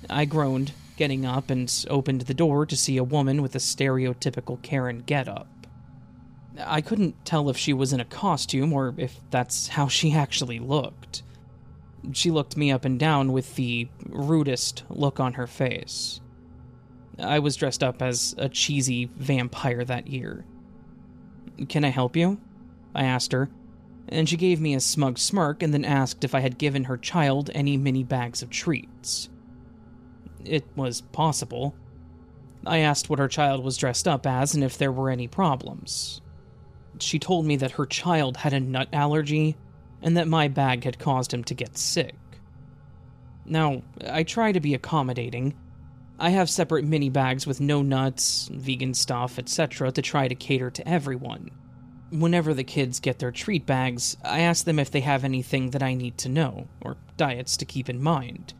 I groaned, getting up, and opened the door to see a woman with a stereotypical Karen getup. I couldn't tell if she was in a costume or if that's how she actually looked. She looked me up and down with the rudest look on her face. I was dressed up as a cheesy vampire that year. Can I help you? I asked her, and she gave me a smug smirk and then asked if I had given her child any mini bags of treats. It was possible. I asked what her child was dressed up as and if there were any problems. She told me that her child had a nut allergy and that my bag had caused him to get sick. Now, I try to be accommodating. I have separate mini bags with no nuts, vegan stuff, etc., to try to cater to everyone. Whenever the kids get their treat bags, I ask them if they have anything that I need to know, or diets to keep in mind.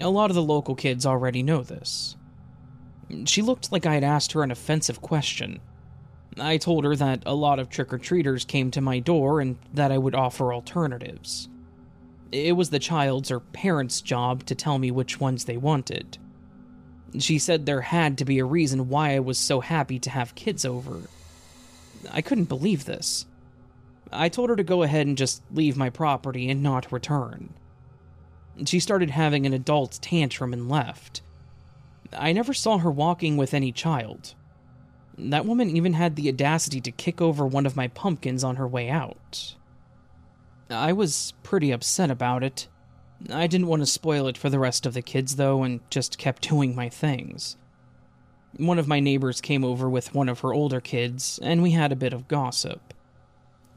A lot of the local kids already know this. She looked like I had asked her an offensive question, I told her that a lot of trick or treaters came to my door and that I would offer alternatives. It was the child's or parents' job to tell me which ones they wanted. She said there had to be a reason why I was so happy to have kids over. I couldn't believe this. I told her to go ahead and just leave my property and not return. She started having an adult tantrum and left. I never saw her walking with any child, that woman even had the audacity to kick over one of my pumpkins on her way out. I was pretty upset about it. I didn't want to spoil it for the rest of the kids, though, and just kept doing my things. One of my neighbors came over with one of her older kids, and we had a bit of gossip.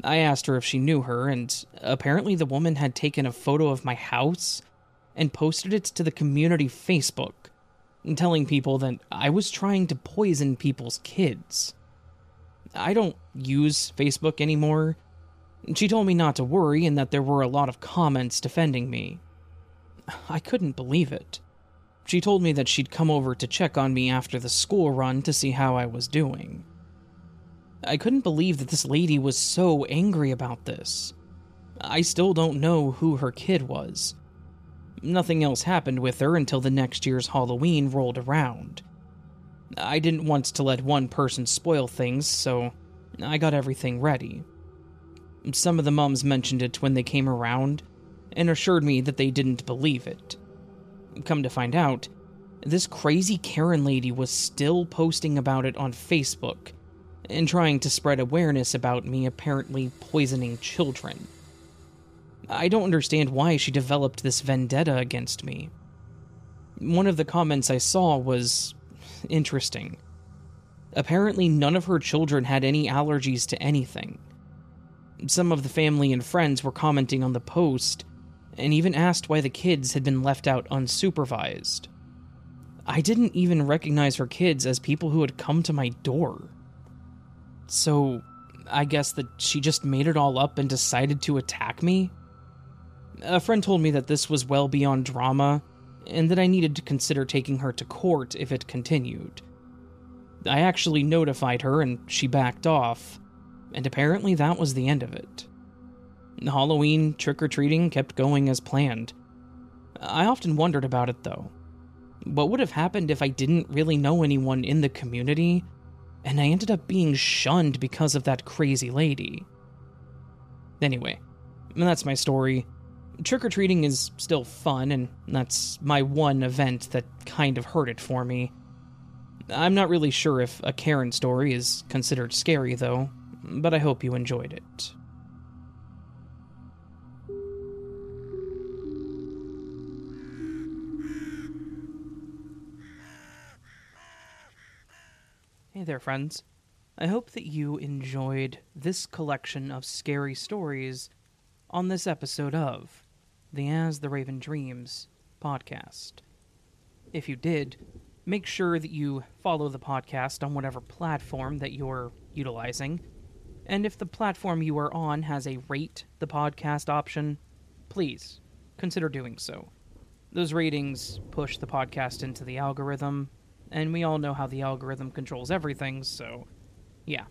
I asked her if she knew her, and apparently the woman had taken a photo of my house and posted it to the community Facebook telling people that I was trying to poison people's kids. I don't use Facebook anymore. She told me not to worry and that there were a lot of comments defending me. I couldn't believe it. She told me that she'd come over to check on me after the school run to see how I was doing. I couldn't believe that this lady was so angry about this. I still don't know who her kid was, Nothing else happened with her until the next year's Halloween rolled around. I didn't want to let one person spoil things, so I got everything ready. Some of the mums mentioned it when they came around and assured me that they didn't believe it. Come to find out, this crazy Karen lady was still posting about it on Facebook and trying to spread awareness about me apparently poisoning children. I don't understand why she developed this vendetta against me. One of the comments I saw was interesting. Apparently, none of her children had any allergies to anything. Some of the family and friends were commenting on the post and even asked why the kids had been left out unsupervised. I didn't even recognize her kids as people who had come to my door. So, I guess that she just made it all up and decided to attack me? A friend told me that this was well beyond drama, and that I needed to consider taking her to court if it continued. I actually notified her, and she backed off, and apparently that was the end of it. Halloween trick or treating kept going as planned. I often wondered about it though. What would have happened if I didn't really know anyone in the community, and I ended up being shunned because of that crazy lady? Anyway, that's my story trick or treating is still fun, and that's my one event that kind of hurt it for me. I'm not really sure if a Karen story is considered scary, though, but I hope you enjoyed it. Hey there, friends. I hope that you enjoyed this collection of scary stories on this episode of the As the Raven Dreams podcast. If you did, make sure that you follow the podcast on whatever platform that you're utilizing. And if the platform you are on has a rate the podcast option, please consider doing so. Those ratings push the podcast into the algorithm, and we all know how the algorithm controls everything, so yeah.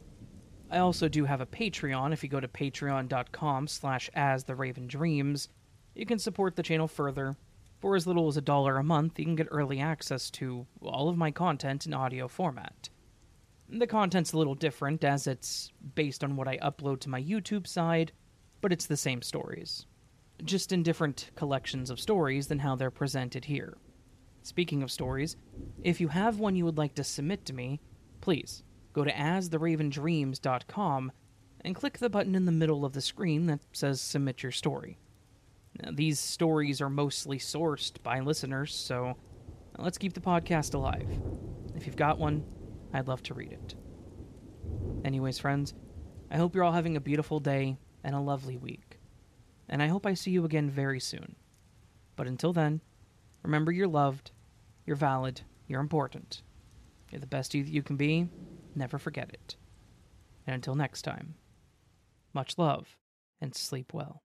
I also do have a Patreon. If you go to patreon.com slash as the Raven Dreams, you can support the channel further. For as little as a dollar a month, you can get early access to all of my content in audio format. The content's a little different as it's based on what I upload to my YouTube side, but it's the same stories. Just in different collections of stories than how they're presented here. Speaking of stories, if you have one you would like to submit to me, please go to astheravendreams.com and click the button in the middle of the screen that says Submit Your Story. Now, these stories are mostly sourced by listeners, so uh, let's keep the podcast alive. If you've got one, I'd love to read it. Anyways, friends, I hope you're all having a beautiful day and a lovely week. And I hope I see you again very soon. But until then, remember you're loved, you're valid, you're important. You're the best you that you can be, never forget it. And until next time, much love and sleep well.